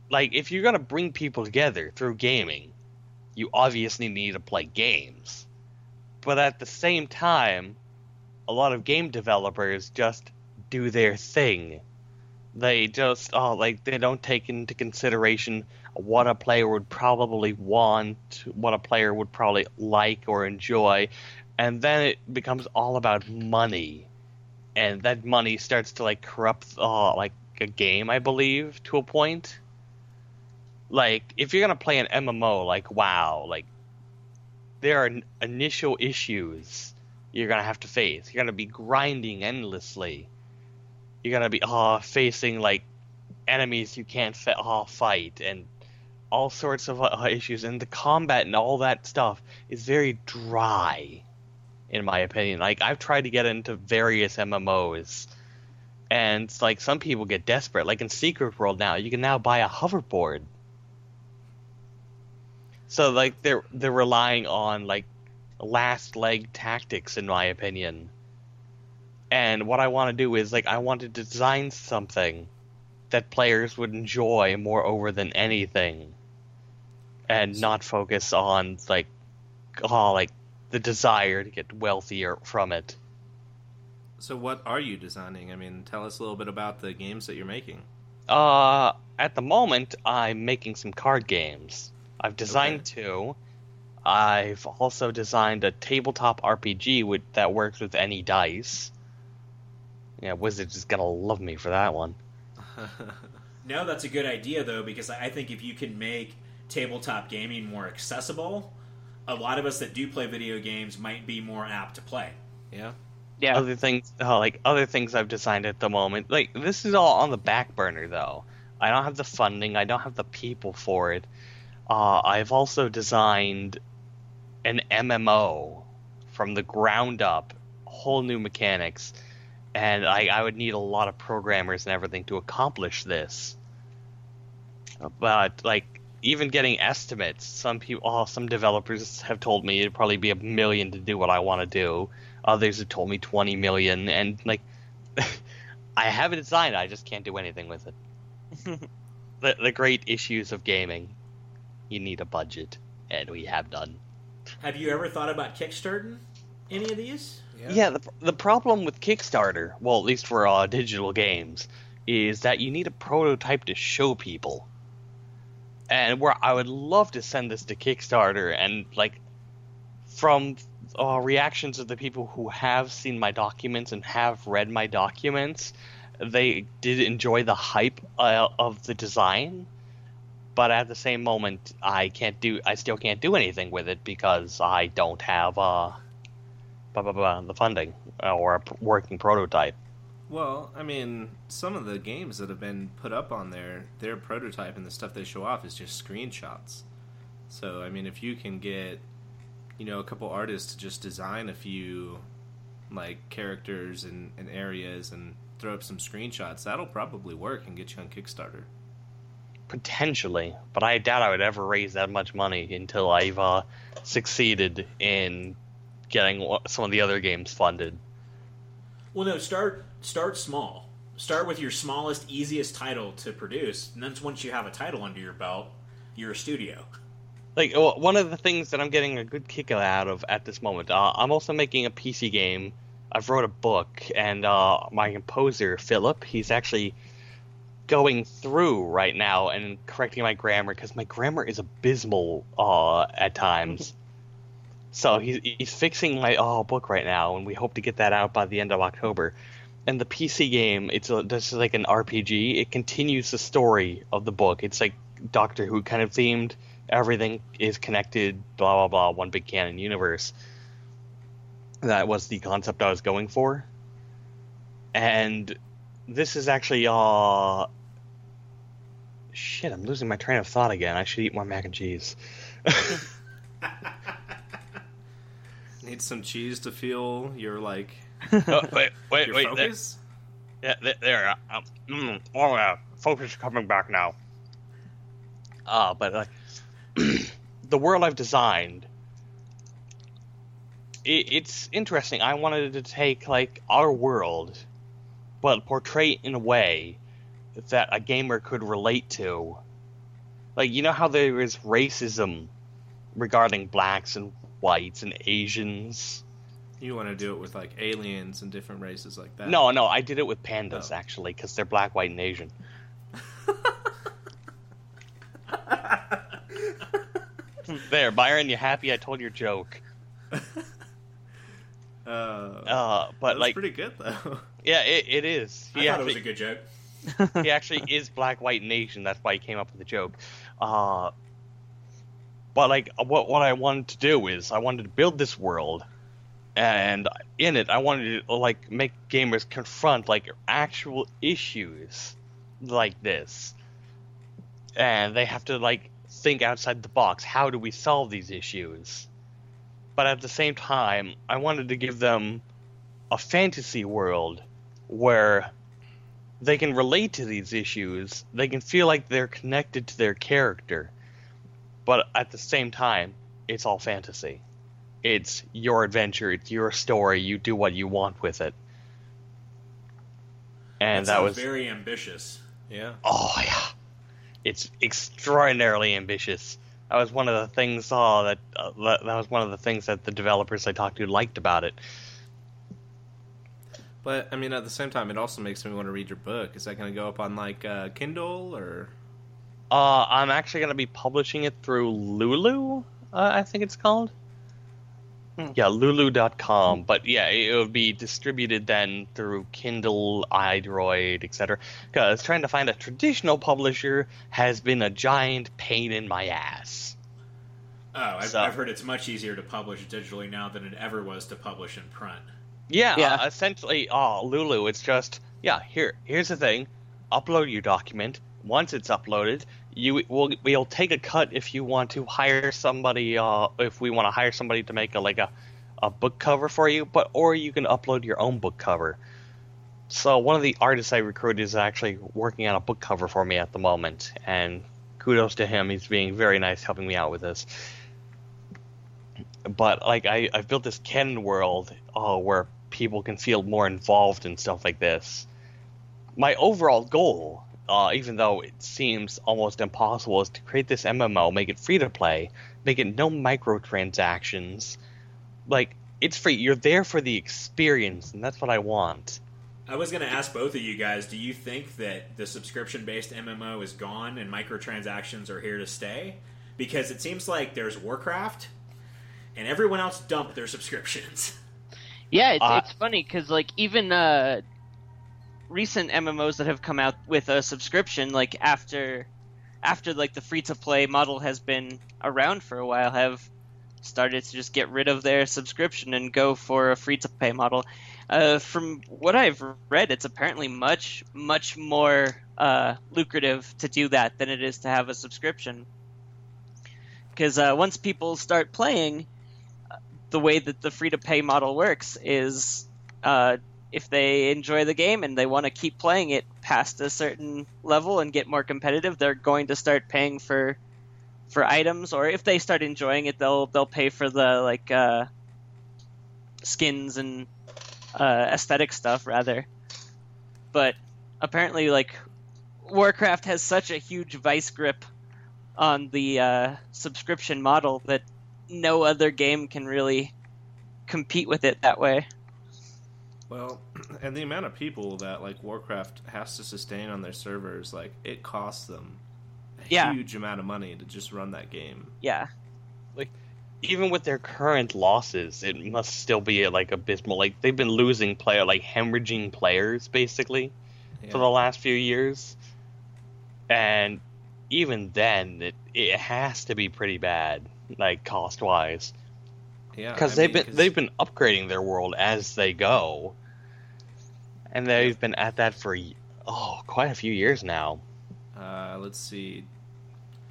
like if you're gonna bring people together through gaming, you obviously need to play games. But at the same time, a lot of game developers just do their thing. They just oh like they don't take into consideration what a player would probably want, what a player would probably like or enjoy, and then it becomes all about money, and that money starts to like corrupt uh, like a game, I believe, to a point. Like if you're gonna play an MMO like WoW, like there are initial issues you're gonna have to face. You're gonna be grinding endlessly. You're gonna be uh, facing like enemies you can't fa- uh, fight and all sorts of uh, issues. And the combat and all that stuff is very dry, in my opinion. Like I've tried to get into various MMOs, and like some people get desperate. Like in Secret World now, you can now buy a hoverboard. So like they're they're relying on like last leg tactics, in my opinion. And what I want to do is like I want to design something that players would enjoy more over than anything, and not focus on like oh like the desire to get wealthier from it. So what are you designing? I mean, tell us a little bit about the games that you're making. Uh, at the moment, I'm making some card games. I've designed okay. two. I've also designed a tabletop RPG with, that works with any dice. Yeah, Wizards is gonna love me for that one. no, that's a good idea though, because I think if you can make tabletop gaming more accessible, a lot of us that do play video games might be more apt to play. Yeah. Yeah. Other things, uh, like other things I've designed at the moment, like this is all on the back burner though. I don't have the funding. I don't have the people for it. Uh, I've also designed an MMO from the ground up, whole new mechanics, and I, I would need a lot of programmers and everything to accomplish this. But like even getting estimates, some people, oh, some developers have told me it'd probably be a million to do what I want to do. Others have told me twenty million, and like, I have a design, I just can't do anything with it. the the great issues of gaming, you need a budget, and we have none. Have you ever thought about kickstarting any of these? Yeah, yeah the, the problem with Kickstarter, well, at least for uh, digital games, is that you need a prototype to show people. And where I would love to send this to Kickstarter and like from uh, reactions of the people who have seen my documents and have read my documents, they did enjoy the hype uh, of the design but at the same moment, I can't do. I still can't do anything with it because I don't have uh, blah, blah, blah, the funding or a working prototype. Well, I mean, some of the games that have been put up on there, their prototype and the stuff they show off is just screenshots. So, I mean, if you can get, you know, a couple artists to just design a few, like, characters and, and areas and throw up some screenshots, that'll probably work and get you on Kickstarter. Potentially, but I doubt I would ever raise that much money until I've uh, succeeded in getting some of the other games funded. Well, no, start start small. Start with your smallest, easiest title to produce, and then once you have a title under your belt, you're a studio. Like one of the things that I'm getting a good kick out of at this moment, uh, I'm also making a PC game. I've wrote a book, and uh, my composer Philip, he's actually going through right now and correcting my grammar because my grammar is abysmal uh, at times. so he's he's fixing my uh, book right now, and we hope to get that out by the end of October. And the PC game, it's a, this is like an RPG. It continues the story of the book. It's like Doctor Who kind of themed. Everything is connected. Blah blah blah. One big canon universe. That was the concept I was going for. And this is actually uh shit i'm losing my train of thought again. I should eat more mac and cheese. Need some cheese to feel your like oh, wait wait your wait there, yeah, there, there um, mm, oh yeah focus is coming back now. Uh but like the world i've designed it, it's interesting. I wanted to take like our world but portray it in a way that a gamer could relate to. Like, you know how there is racism regarding blacks and whites and Asians? You want to do it with like aliens and different races like that? No, no, I did it with pandas Oh. actually, because they're black, white, and Asian. There, Byron, you happy? I told your joke. Uh, Uh, but like, pretty good though. yeah, it, it is. I He thought it was a good joke. he actually is black, white, and Asian. That's why he came up with the joke. Uh, but like, what what I wanted to do is I wanted to build this world, and in it I wanted to like make gamers confront like actual issues like this, and they have to like think outside the box. How do we solve these issues? But at the same time, I wanted to give them a fantasy world where they can relate to these issues. They can feel like they're connected to their character. But at the same time, it's all fantasy. It's your adventure, it's your story, you do what you want with it. And that, sounds was very ambitious. yeah. oh yeah. It's extraordinarily ambitious. That was one of the things uh, that uh, that that was one of the things that the developers I talked to liked about it. But I mean, at the same time, it also makes me want to read your book. Is that going to go up on like uh, Kindle or? Uh, I'm actually going to be publishing it through Lulu, uh, I think it's called. Hmm. Yeah, lulu.com. But yeah, it would be distributed then through Kindle, iDroid, etc. Because trying to find a traditional publisher has been a giant pain in my ass. Oh, I've, So- I've heard it's much easier to publish digitally now than it ever was to publish in print. Yeah, Yeah. Uh, essentially, uh, Lulu, it's just yeah. Here, here's the thing: upload your document. Once it's uploaded, you will we'll take a cut if you want to hire somebody. Uh, if we want to hire somebody to make a like a, a book cover for you, but or you can upload your own book cover. So one of the artists I recruited is actually working on a book cover for me at the moment, and kudos to him. He's being very nice, helping me out with this. But like I, I've built this canon world uh, where people can feel more involved in stuff like this. My overall goal, uh, even though it seems almost impossible, is to create this MMO, make it free to play, make it no microtransactions. Like it's free. You're there for the experience, and that's what I want. I was going to ask both of you guys do you think that the subscription based MMO is gone and microtransactions are here to stay? Because it seems like there's Warcraft and everyone else dumped their subscriptions. Yeah, it's, Uh, it's funny because like even uh, recent MMOs that have come out with a subscription, like after after like the free to play model has been around for a while, have started to just get rid of their subscription and go for a free to play model. Uh, from what I've read, it's apparently much much more uh, lucrative to do that than it is to have a subscription. Because uh, once people start playing, the way that the free to pay model works is uh, if they enjoy the game and they want to keep playing it past a certain level and get more competitive, they're going to start paying for for items, or if they start enjoying it, they'll they'll pay for the like uh, skins and uh, aesthetic stuff rather. But apparently, like Warcraft has such a huge vice grip on the uh, subscription model that no other game can really compete with it that way. Well, and the amount of people that like Warcraft has to sustain on their servers, like it costs them a Yeah. huge amount of money to just run that game. Yeah. Like even with their current losses, it must still be like abysmal. Like they've been losing player, like hemorrhaging players, basically, for the last few years. And even then, it it has to be pretty bad, like cost wise, Yeah, because they've mean, been they've been upgrading their world as they go, and they've been at that for oh quite a few years now. Uh, let's see,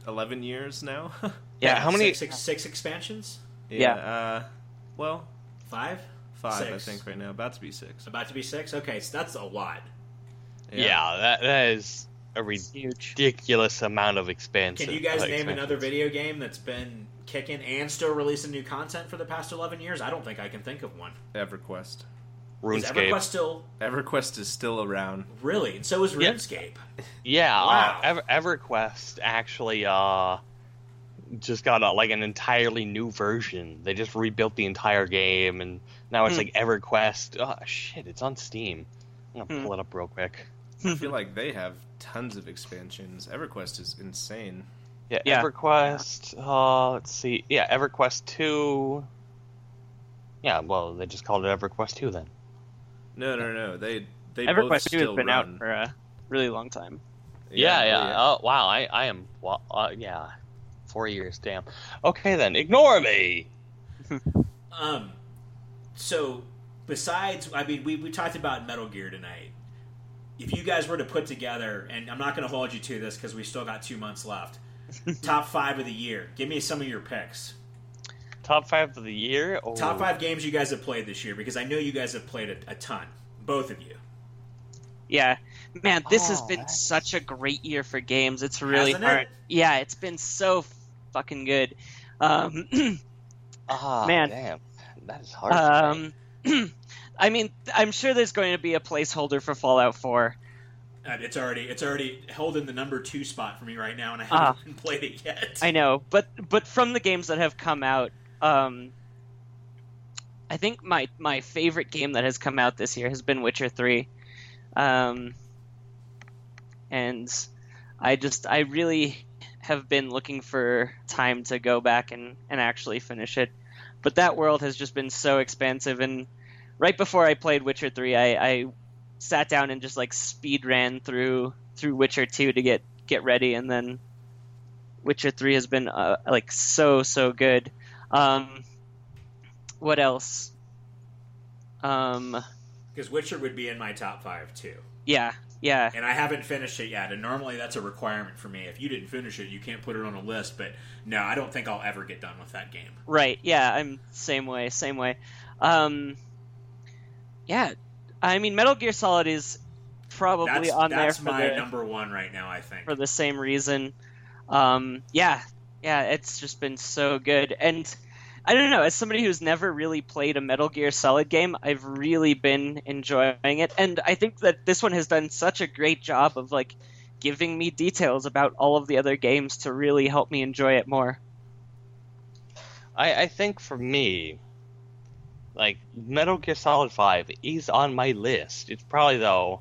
eleven years now. Yeah, how many? Six, six, six expansions? Yeah. Uh, well, Five? five Six. I think right now, about to be six. About to be six? Okay, so that's a lot. Yeah, that that is a It's huge. ridiculous amount of expansion. Can you guys uh, name another video game that's been kicking and still releasing new content for the past 11 years? I don't think I can think of one. EverQuest. Is RuneScape? EverQuest still EverQuest is still around. really? And so is Yeah. RuneScape. Yeah, Wow. uh, Ever- EverQuest actually uh, just got a, like an entirely new version. They just rebuilt the entire game, and now it's Hmm. like EverQuest. Oh shit, it's on Steam. I'm gonna Hmm. pull it up real quick. I feel like they have tons of expansions. EverQuest is insane. Yeah, Yeah. EverQuest. Uh, let's see. Yeah, EverQuest two. Yeah, well, they just called it EverQuest two then. No, no, no. They they EverQuest 2 has been run. out for a really long time. Yeah, yeah. oh, Oh, wow. I, I am. Well, uh, yeah. Four years. Damn. Okay then. Ignore me. Um, so besides, I mean, we, we talked about Metal Gear tonight. If you guys were to put together, and I'm not going to hold you to this because we still got two months left, top five of the year, give me some of your picks. Top five of the year. Oh. Top five games you guys have played this year because I know you guys have played a, a ton, both of you. Yeah. Man, this has Oh, been that's- such a great year for games. It's really Hasn't it? hard. Yeah, it's been so fucking good. Um, Ah, Man. damn. That is hard. um, I mean, I'm sure there's going to be a placeholder for Fallout 4. And it's already it's already held in the number two spot for me right now, and I Ah. haven't even played it yet. I know, but but from the games that have come out, um, I think my my favorite game that has come out this year has been Witcher Three, um, and I just I really have been looking for time to go back and and actually finish it, but that world has just been so expansive. And right before I played Witcher Three, I, I sat down and just like speed ran through through Witcher Two to get get ready, and then Witcher Three has been uh, like so so good. Um, what else? Um, Because Witcher would be in my top five too, yeah, yeah, and I haven't finished it yet. And normally that's a requirement for me. If you didn't finish it, you can't put it on a list. But no, I don't think I'll ever get done with that game. right. Yeah, I'm same way, same way. Um, yeah, I mean, Metal Gear Solid is probably That's on there that's my the number one right now. I think. for the same reason. Um, yeah, yeah, it's just been so good. And I don't know, as somebody who's never really played a Metal Gear Solid game, I've really been enjoying it. And I think that this one has done such a great job of like giving me details about all of the other games to really help me enjoy it more. I, I think for me, like Metal Gear Solid Five is on my list. It's probably though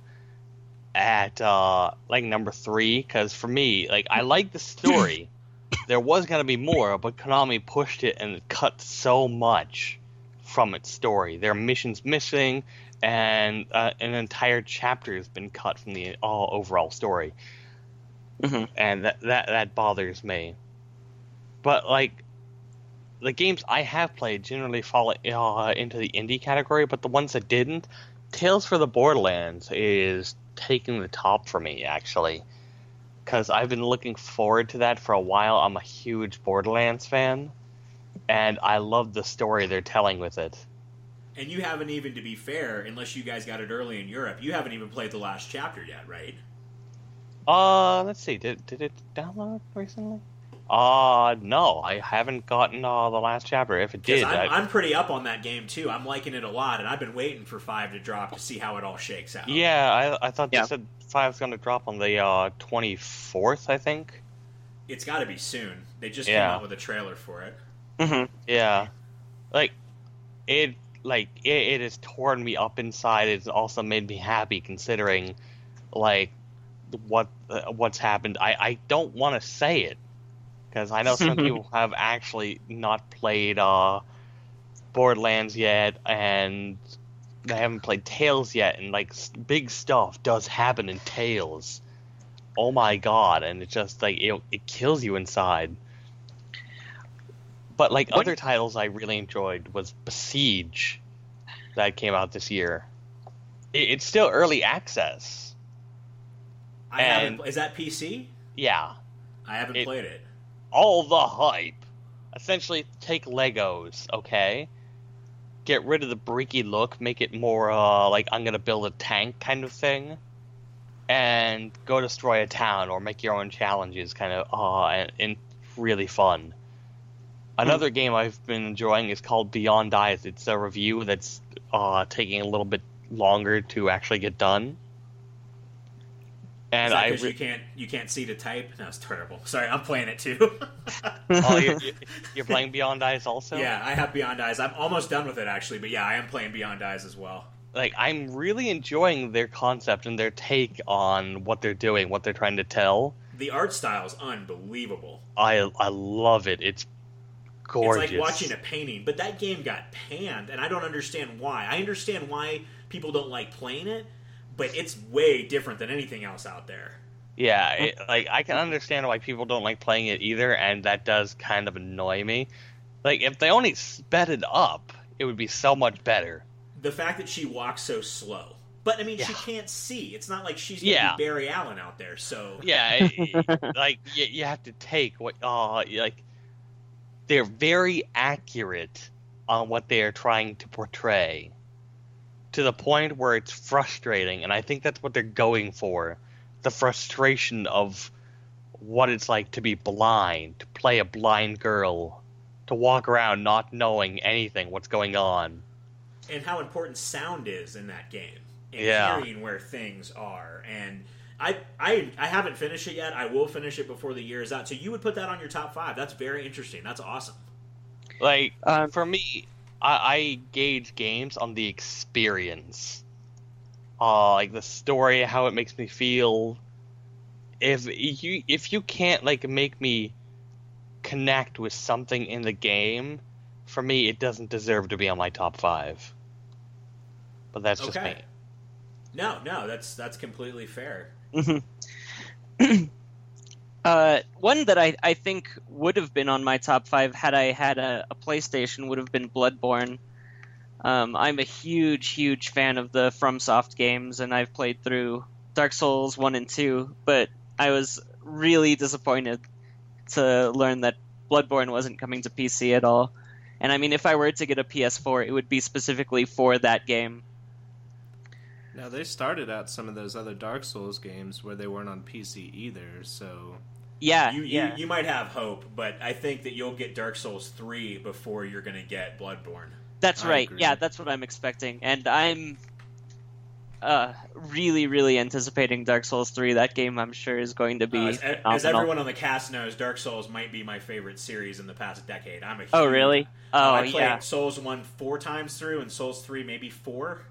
at uh like number three because for me, like I like the story. there was gonna be more, but Konami pushed it and cut so much from its story. There are missions missing, and uh, an entire chapter has been cut from the all overall story, Mhm. and that that that bothers me. But like the games I have played generally fall uh, into the indie category, but the ones that didn't, Tales from the Borderlands is taking the top for me actually, because I've been looking forward to that for a while. I'm a huge Borderlands fan, and I love the story they're telling with it. and you haven't even, to be fair, unless you guys got it early in Europe, you haven't even played the last chapter yet, right? Uh, let's see, did did it download recently? Uh, no, I haven't gotten uh, the last chapter. If it did, I'm, I, I'm pretty up on that game too. I'm liking it a lot, and I've been waiting for five to drop to see how it all shakes out. yeah, I I thought Yeah. they said five's gonna drop on the uh twenty fourth, I think. it's got to be soon. They just Yeah. came out with a trailer for it. hmm Yeah, like it like it, it has torn me up inside. It's also made me happy considering like what uh, what's happened. I I don't want to say it because I know some people have actually not played uh Borderlands yet and they haven't played Tales yet and like big stuff does happen in Tales. Oh my god, and it just like it it kills you inside. But like What- other titles I really enjoyed was Besiege that came out this year. It, it's still early access. I And- haven't. Is that PC? Yeah, I haven't It- played it. All the hype. Essentially, take Legos, okay? Get rid of the bricky look, make it more uh, like I'm gonna build a tank kind of thing, and go destroy a town or make your own challenges, kind of uh, and, and really fun. Another game I've been enjoying is called Beyond Eyes. It's a review that's uh, taking a little bit longer to actually get done. Is And that I 'cause re- you can't you can't see the type? No, it's terrible. Sorry, I'm playing it too. oh, you're, you're playing Beyond Eyes also. yeah, I have Beyond Eyes. I'm almost done with it actually, but yeah, I am playing Beyond Eyes as well. like I'm really enjoying their concept and their take on what they're doing, what they're trying to tell. The art style is unbelievable. I I love it. It's gorgeous. It's like watching a painting, but that game got panned, and I don't understand why. I understand why people don't like playing it, but it's way different than anything else out there. Yeah, it, like I can understand why people don't like playing it either, and that does kind of annoy me. Like if they only sped it up, it would be so much better. The fact that she walks so slow, but I mean, she can't see. It's not like she's gonna Yeah. be Barry Allen out there. So Yeah, like you, you have to take what uh like they're very accurate on what they are trying to portray to the point where it's frustrating and I think that's what they're going for the frustration of what it's like to be blind to play a blind girl to walk around not knowing anything what's going on and how important sound is in that game and Yeah. hearing where things are and I, I I haven't finished it yet. I will finish it before the year is out. So you would put that on your top five. That's very interesting. That's awesome. Like Um, for me, I, I gauge games on the experience, uh, like the story, how it makes me feel. If you if you can't like make me connect with something in the game, for me it doesn't deserve to be on my top five. But that's just me. No, no, that's that's completely fair. Mhm. uh, one that I, I think would have been on my top five had I had a, a PlayStation would have been Bloodborne. Um, I'm a huge, huge fan of the FromSoft games, and I've played through Dark Souls 1 and 2, but I was really disappointed to learn that Bloodborne wasn't coming to PC at all. And I mean, if I were to get a PS4, it would be specifically for that game. Now they started out some of those other Dark Souls games where they weren't on PC either, so Yeah, You, you yeah. you might have hope, but I think that you'll get Dark Souls three before you're going to get Bloodborne. That's I right. agree. Yeah, that's what I'm expecting, and I'm uh, really, really anticipating Dark Souls three. That game, I'm sure, is going to be Uh, as, as everyone on the cast knows, Dark Souls might be my favorite series in the past decade. I'm a Oh, huge- really? Uh, Oh, I played yeah. Souls one four times through, and Souls three maybe four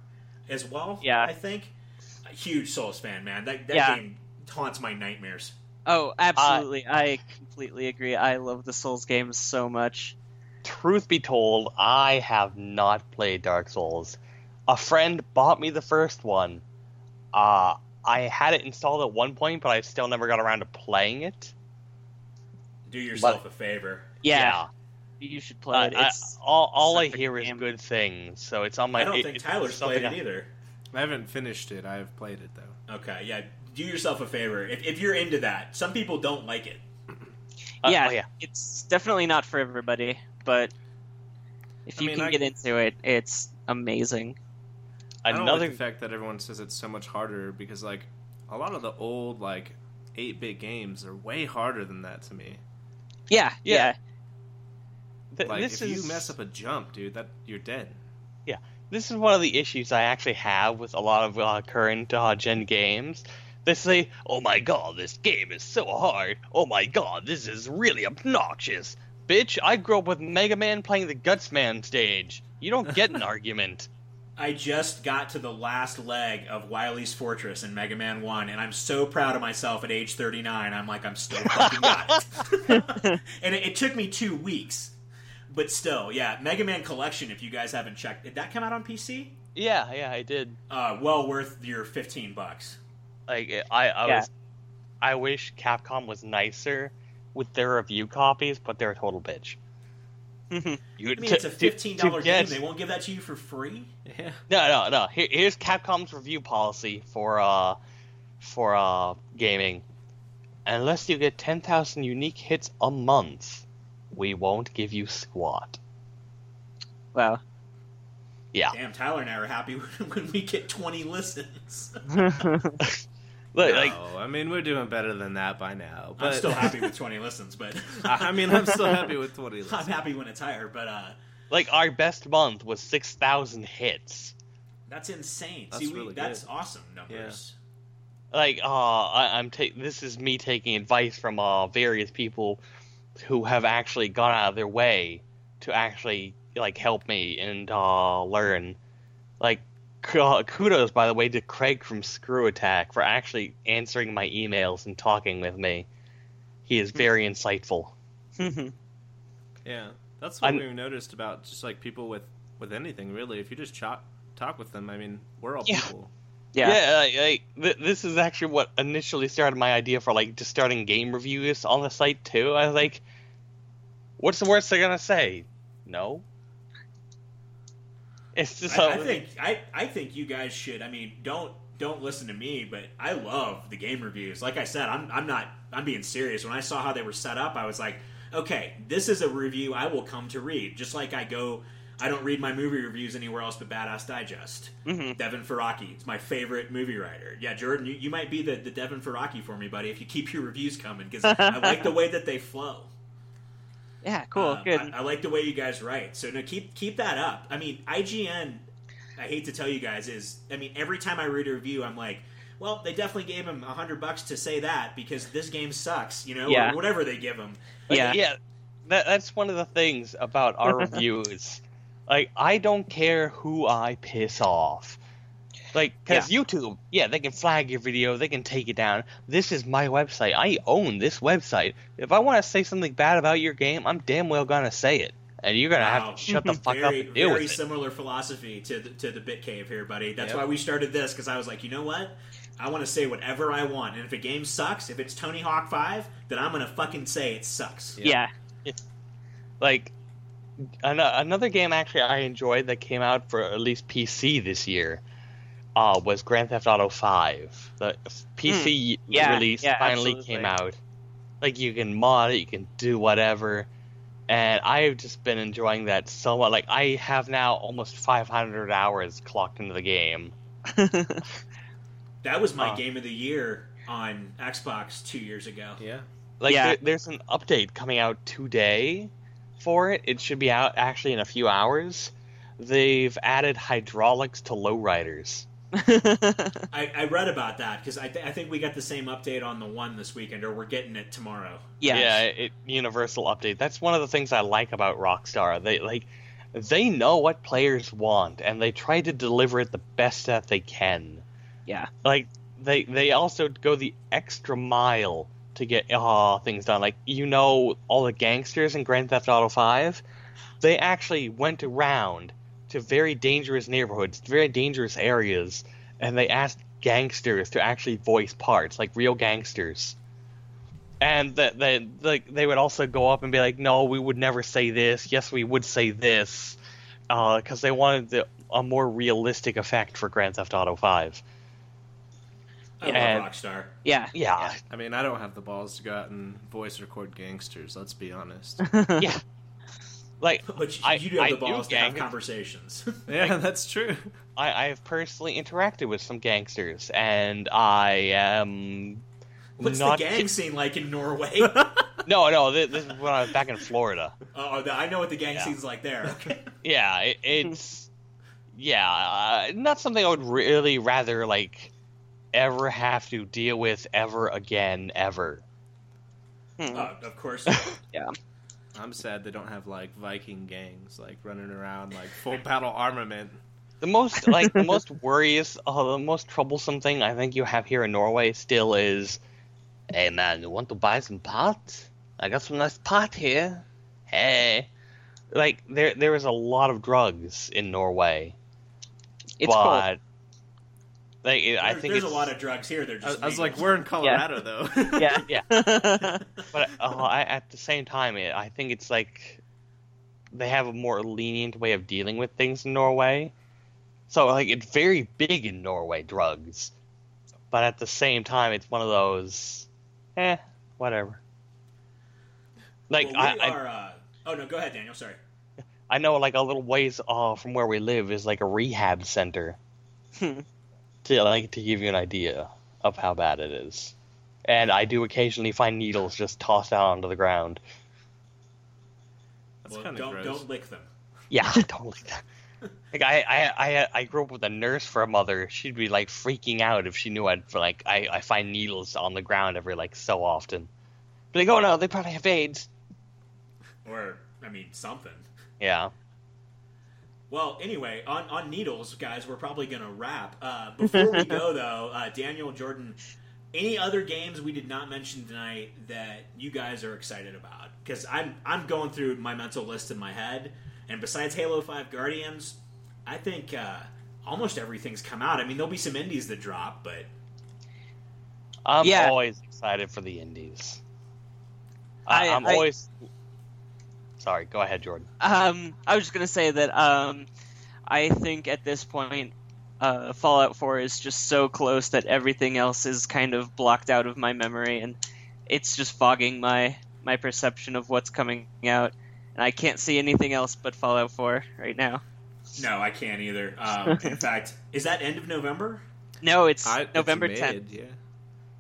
as well. Yeah. I think. A huge Souls fan, man. That that Yeah. game haunts my nightmares. Oh, absolutely. I completely agree. I love the Souls games so much. Truth be told, I have not played Dark Souls. A friend bought me the first one. Uh, I had it installed at one point, but I still never got around to playing it. Do yourself a favor. Yeah, you should play it. I- I- all all I hear good is good things, so it's on my. I don't it- think Tyler's played it either. I haven't finished it. I've played it though. Okay, yeah. Do yourself a favor. If, if you're into that, some people don't like it. Uh, yeah, oh, yeah. it's definitely not for everybody, but if I you mean, can I- get into it, it's amazing. I don't Another like the fact that everyone says it's so much harder because like a lot of the old like eight bit games are way harder than that to me. Yeah, Yeah. yeah. Th- Like this if is you mess up a jump, dude, that you're dead. Yeah, this is one of the issues I actually have with a lot of uh, current uh, gen games. They say, "Oh my god, this game is so hard. Oh my god, this is really obnoxious." bitch. I grew up with Mega Man playing the Gutsman stage. You don't get an argument. I just got to the last leg of Wily's Fortress in Mega Man 1, and I'm so proud of myself at age 39. I'm like, I'm still fucking got it. and it, it took me two weeks. But still, yeah, Mega Man Collection, if you guys haven't checked, did that come out on PC? Yeah, yeah, I did. Uh, well worth your 15 bucks. Like I, I Yeah. was, I wish Capcom was nicer with their review copies, but they're a total bitch. You I mean, it's a $15 game. get- They won't give that to you for free? Yeah. No, no, no. Here, here's Capcom's review policy for uh for uh gaming. Unless you get 10,000 unique hits a month, we won't give you squat. Wow. Yeah. Damn, Tyler and I are happy when we get 20 listens. Look, like oh, I mean, we're doing better than that by now. But I'm still happy with 20 listens, but I mean, I'm still happy with 20 listens. I'm happy when it's higher, but uh, like our best month was 6,000 hits. that's insane. That's See, we, that's good. awesome numbers. Like uh I, I'm ta- this is me taking advice from uh various people who have actually gone out of their way to actually like help me and uh learn. Like kudos by the way to Craig from Screw Attack for actually answering my emails and talking with me. He is very insightful. Yeah, that's what I'm- we've noticed about just like people with with anything really. If you just talk talk with them, I mean, we're all Yeah. people. Yeah. like, like, th- this is actually what initially started my idea for like just starting game reviews on the site too. I was like, what's the worst they're gonna say? No. It's just I, I think I, I think you guys should. I mean, don't don't listen to me, but I love the game reviews. Like I said, I'm I'm not I'm being serious. When I saw how they were set up, I was like, okay, this is a review I will come to read. Just like I go, I don't read my movie reviews anywhere else but Badass Digest. hmm Devin Faraci, it's my favorite movie writer. Yeah, Jordan, you, you might be the, the Devin Faraci for me, buddy, if you keep your reviews coming because I like the way that they flow. Yeah, cool, Um, good. I, I like the way you guys write. So no, keep keep that up. I mean, IGN. I hate to tell you guys is. I mean, every time I read a review, I'm like, well, they definitely gave him a hundred bucks to say that because this game sucks, you know, Yeah. or whatever they give him. Like, Yeah. yeah. That, that's one of the things about our reviews. Like, I don't care who I piss off. Like, because YouTube, yeah, they can flag your video, they can take it down. This is my website. I own this website. If I want to say something bad about your game, I'm damn well gonna say it. And you're gonna Wow. have to shut the fuck up Very and deal very with it. similar philosophy to the, to the Bit Cave here, buddy. That's Yep. why we started this because I was like, you know what? I want to say whatever I want, and if a game sucks, if it's Tony Hawk Five, then I'm gonna fucking say it sucks. yeah. like an- another game actually I enjoyed that came out for at least PC this year uh, was Grand Theft Auto 5. The PC Hmm. Yeah, release yeah, finally absolutely. came out. Like you can mod it, you can do whatever. And I've just been enjoying that so much. Like I have now almost 500 hours clocked into the game. That was my Uh. game of the year on Xbox two years ago. Yeah. Like Yeah. there, there's an update coming out today for it. It should be out actually in a few hours. They've added hydraulics to lowriders. I, I read about that because I, th- I think we got the same update on the one this weekend, or we're getting it tomorrow. yeah. Yeah, it, universal update. That's one of the things I like about Rockstar. They like they know what players want and they try to deliver it the best that they can. Yeah. Like they they also go the extra mile to get uh, things done. Like you know all the gangsters in Grand Theft Auto 5, they actually went around to very dangerous neighborhoods, very dangerous areas, and they asked gangsters to actually voice parts, like real gangsters. And that they like they would also go up and be like, "No, we would never say this. Yes, we would say this," because they wanted the, a more realistic effect for Grand Theft Auto Five. I And- love Rockstar. Yeah. Yeah, I mean, I don't have the balls to go out and voice record gangsters. Let's be honest. yeah. Like But you, I- do have I the balls to have conversations. yeah, that's true. I, I have personally interacted with some gangsters, and I am What's not the gang scene like in Norway? No, no, this, this is when I was back in Florida. oh, I know what the gang Yeah. scene's like there. Okay. Yeah, it, it's yeah, uh, not something I would really rather like ever have to deal with ever again, ever. Hmm. Uh, of course. Yeah. I'm sad they don't have like Viking gangs like running around like full battle armament. The most like the most worries, uh, the most troublesome thing I think you have here in Norway still is, hey man, you want to buy some pot? I got some nice pot here. Hey, like there there is a lot of drugs in Norway, It's but like it- I think there's a lot of drugs here. They're I, just I was like, we're in Colorado though. Yeah. Yeah. yeah. but uh, I, at the same time, it, I think it's like they have a more lenient way of dealing with things in Norway. So like it's very big in Norway, drugs. But at the same time, it's one of those, eh, whatever. Like Well, we I, I. Uh... Oh no, go ahead, Daniel. Sorry. I know like a little ways off from where we live is like a rehab center. To like to give you an idea of how bad it is. And I do occasionally find needles just tossed out onto the ground. That's well, kind of don't gross. don't lick them. Yeah, totally. Like I, I, I, I grew up with a nurse for a mother. She'd be like freaking out if she knew I'd like I, I find needles on the ground every like so often. But like, oh no, they probably have AIDS. Or I mean something. Yeah. Well, anyway, on, on needles, guys, we're probably going to wrap. Uh, before we go, though, uh, Daniel, Jordan, any other games we did not mention tonight that you guys are excited about? Because I'm I'm going through my mental list in my head, and besides Halo Five Guardians, I think uh, almost everything's come out. I mean, there'll be some indies that drop, but I'm Yeah. always excited for the indies. I, I- I'm I- always. Sorry, go ahead, Jordan. Um, I was just gonna say that um, I think at this point, uh, Fallout 4 is just so close that everything else is kind of blocked out of my memory, and it's just fogging my my perception of what's coming out, and I can't see anything else but Fallout 4 right now. no, I can't either. Um, in fact, is that end of November? No, it's I- it's November mid, 10th. Yeah.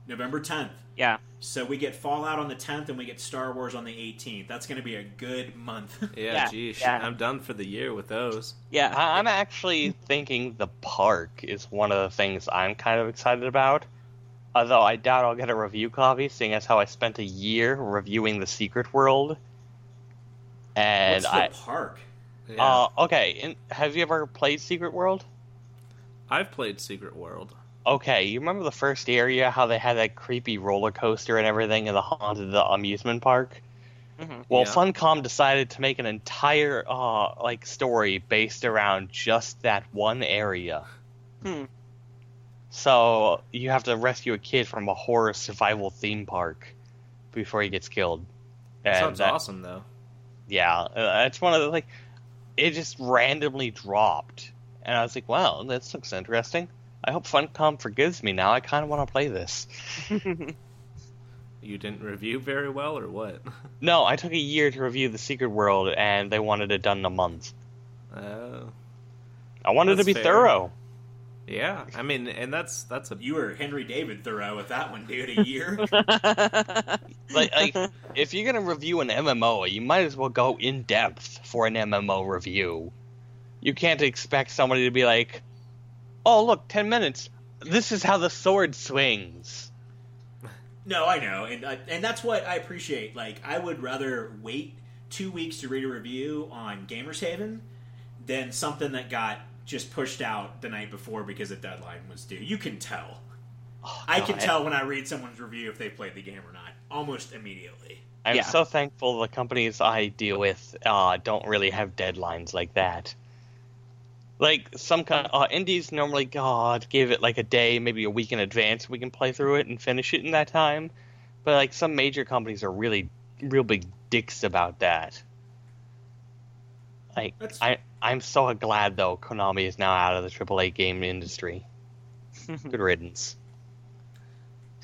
November 10th. Yeah, So we get Fallout on the 10th, and we get Star Wars on the 18th. That's going to be a good month. Yeah, Yeah, geez, yeah. I'm done for the year with those. yeah. I- I'm actually thinking the park is one of the things I'm kind of excited about. Although I doubt I'll get a review copy, seeing as how I spent a year reviewing the Secret World. And What's the I, park? Yeah. uh, okay, and have you ever played Secret World? I've played Secret World. Okay, you remember the first area, how they had that creepy roller coaster and everything in the haunted the amusement park? Mhm. Well, Yeah. Funcom decided to make an entire uh, like story based around just that one area. Hmm. So you have to rescue a kid from a horror survival theme park before he gets killed. And Sounds that- awesome though. Yeah, uh, it's one of the like, it just randomly dropped, and I was like, wow, this looks interesting. I hope Funcom forgives me now. I kind of want to play this. You didn't review very well, or what? No, I took a year to review the Secret World, and they wanted it done in a month. Oh, I wanted That's to be fair. thorough. yeah. I mean, and that's that's a You were Henry David Thoreau with that one, dude. A year. Like, like if you're gonna review an MMO, you might as well go in depth for an MMO review. You can't expect somebody to be like, "Oh, look, ten minutes. This is how the sword swings." no, I know, and uh, and that's what I appreciate. Like, I would rather wait two weeks to read a review on Gamers Haven than something that got just pushed out the night before because a deadline was due. You can tell. Oh, I can tell when I read someone's review if they played the game or not, almost immediately. I'm Yeah. so thankful the companies I deal with uh, don't really have deadlines like that. Like some kind, uh, indies normally, God, give it like a day, maybe a week in advance. We can play through it and finish it in that time. But like some major companies are really, real big dicks about that. Like That's- I, I'm so glad though Konami is now out of the AAA game industry. Good riddance.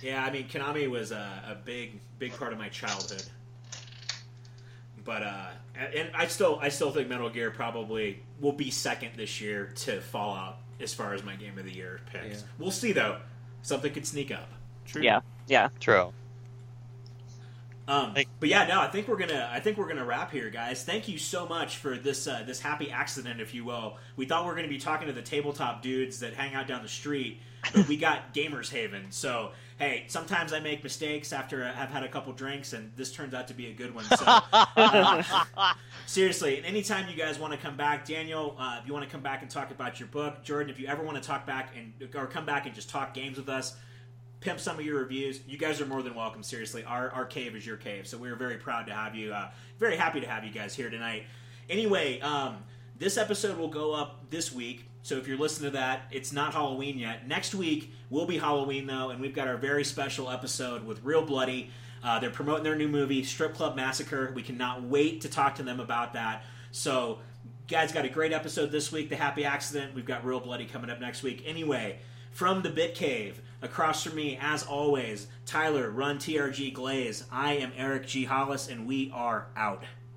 Yeah, I mean, Konami was a, a big, big part of my childhood. But uh, and, and I still, I still think Metal Gear probably will be second this year to Fallout as far as my game of the year picks. Yeah. We'll see though. Something could sneak up. true. yeah, yeah. True. Um, but yeah, no, I think we're gonna I think we're gonna wrap here, guys. Thank you so much for this uh, this happy accident, if you will. We thought we were gonna be talking to the tabletop dudes that hang out down the street, but we got Gamers Haven. So hey, sometimes I make mistakes after I've had a couple drinks, and this turns out to be a good one. So uh, seriously, and anytime you guys want to come back, Daniel, uh, if you want to come back and talk about your book, Jordan, if you ever want to talk back and or come back and just talk games with us pimp some of your reviews. You guys are more than welcome. Seriously, our our cave is your cave, so we're very proud to have you. Uh, very happy to have you guys here tonight. Anyway, um, this episode will go up this week. So if you're listening to that, it's not Halloween yet. Next week will be Halloween though, and we've got our very special episode with Real Bloody. Uh, they're promoting their new movie, Strip Club Massacre. We cannot wait to talk to them about that. So, guys, got a great episode this week. The Happy Accident. We've got Real Bloody coming up next week. Anyway, from the Bit Cave, across from me, as always, Tyler, Run TRG Glaze. I am Eric G. Hollis, and we are out.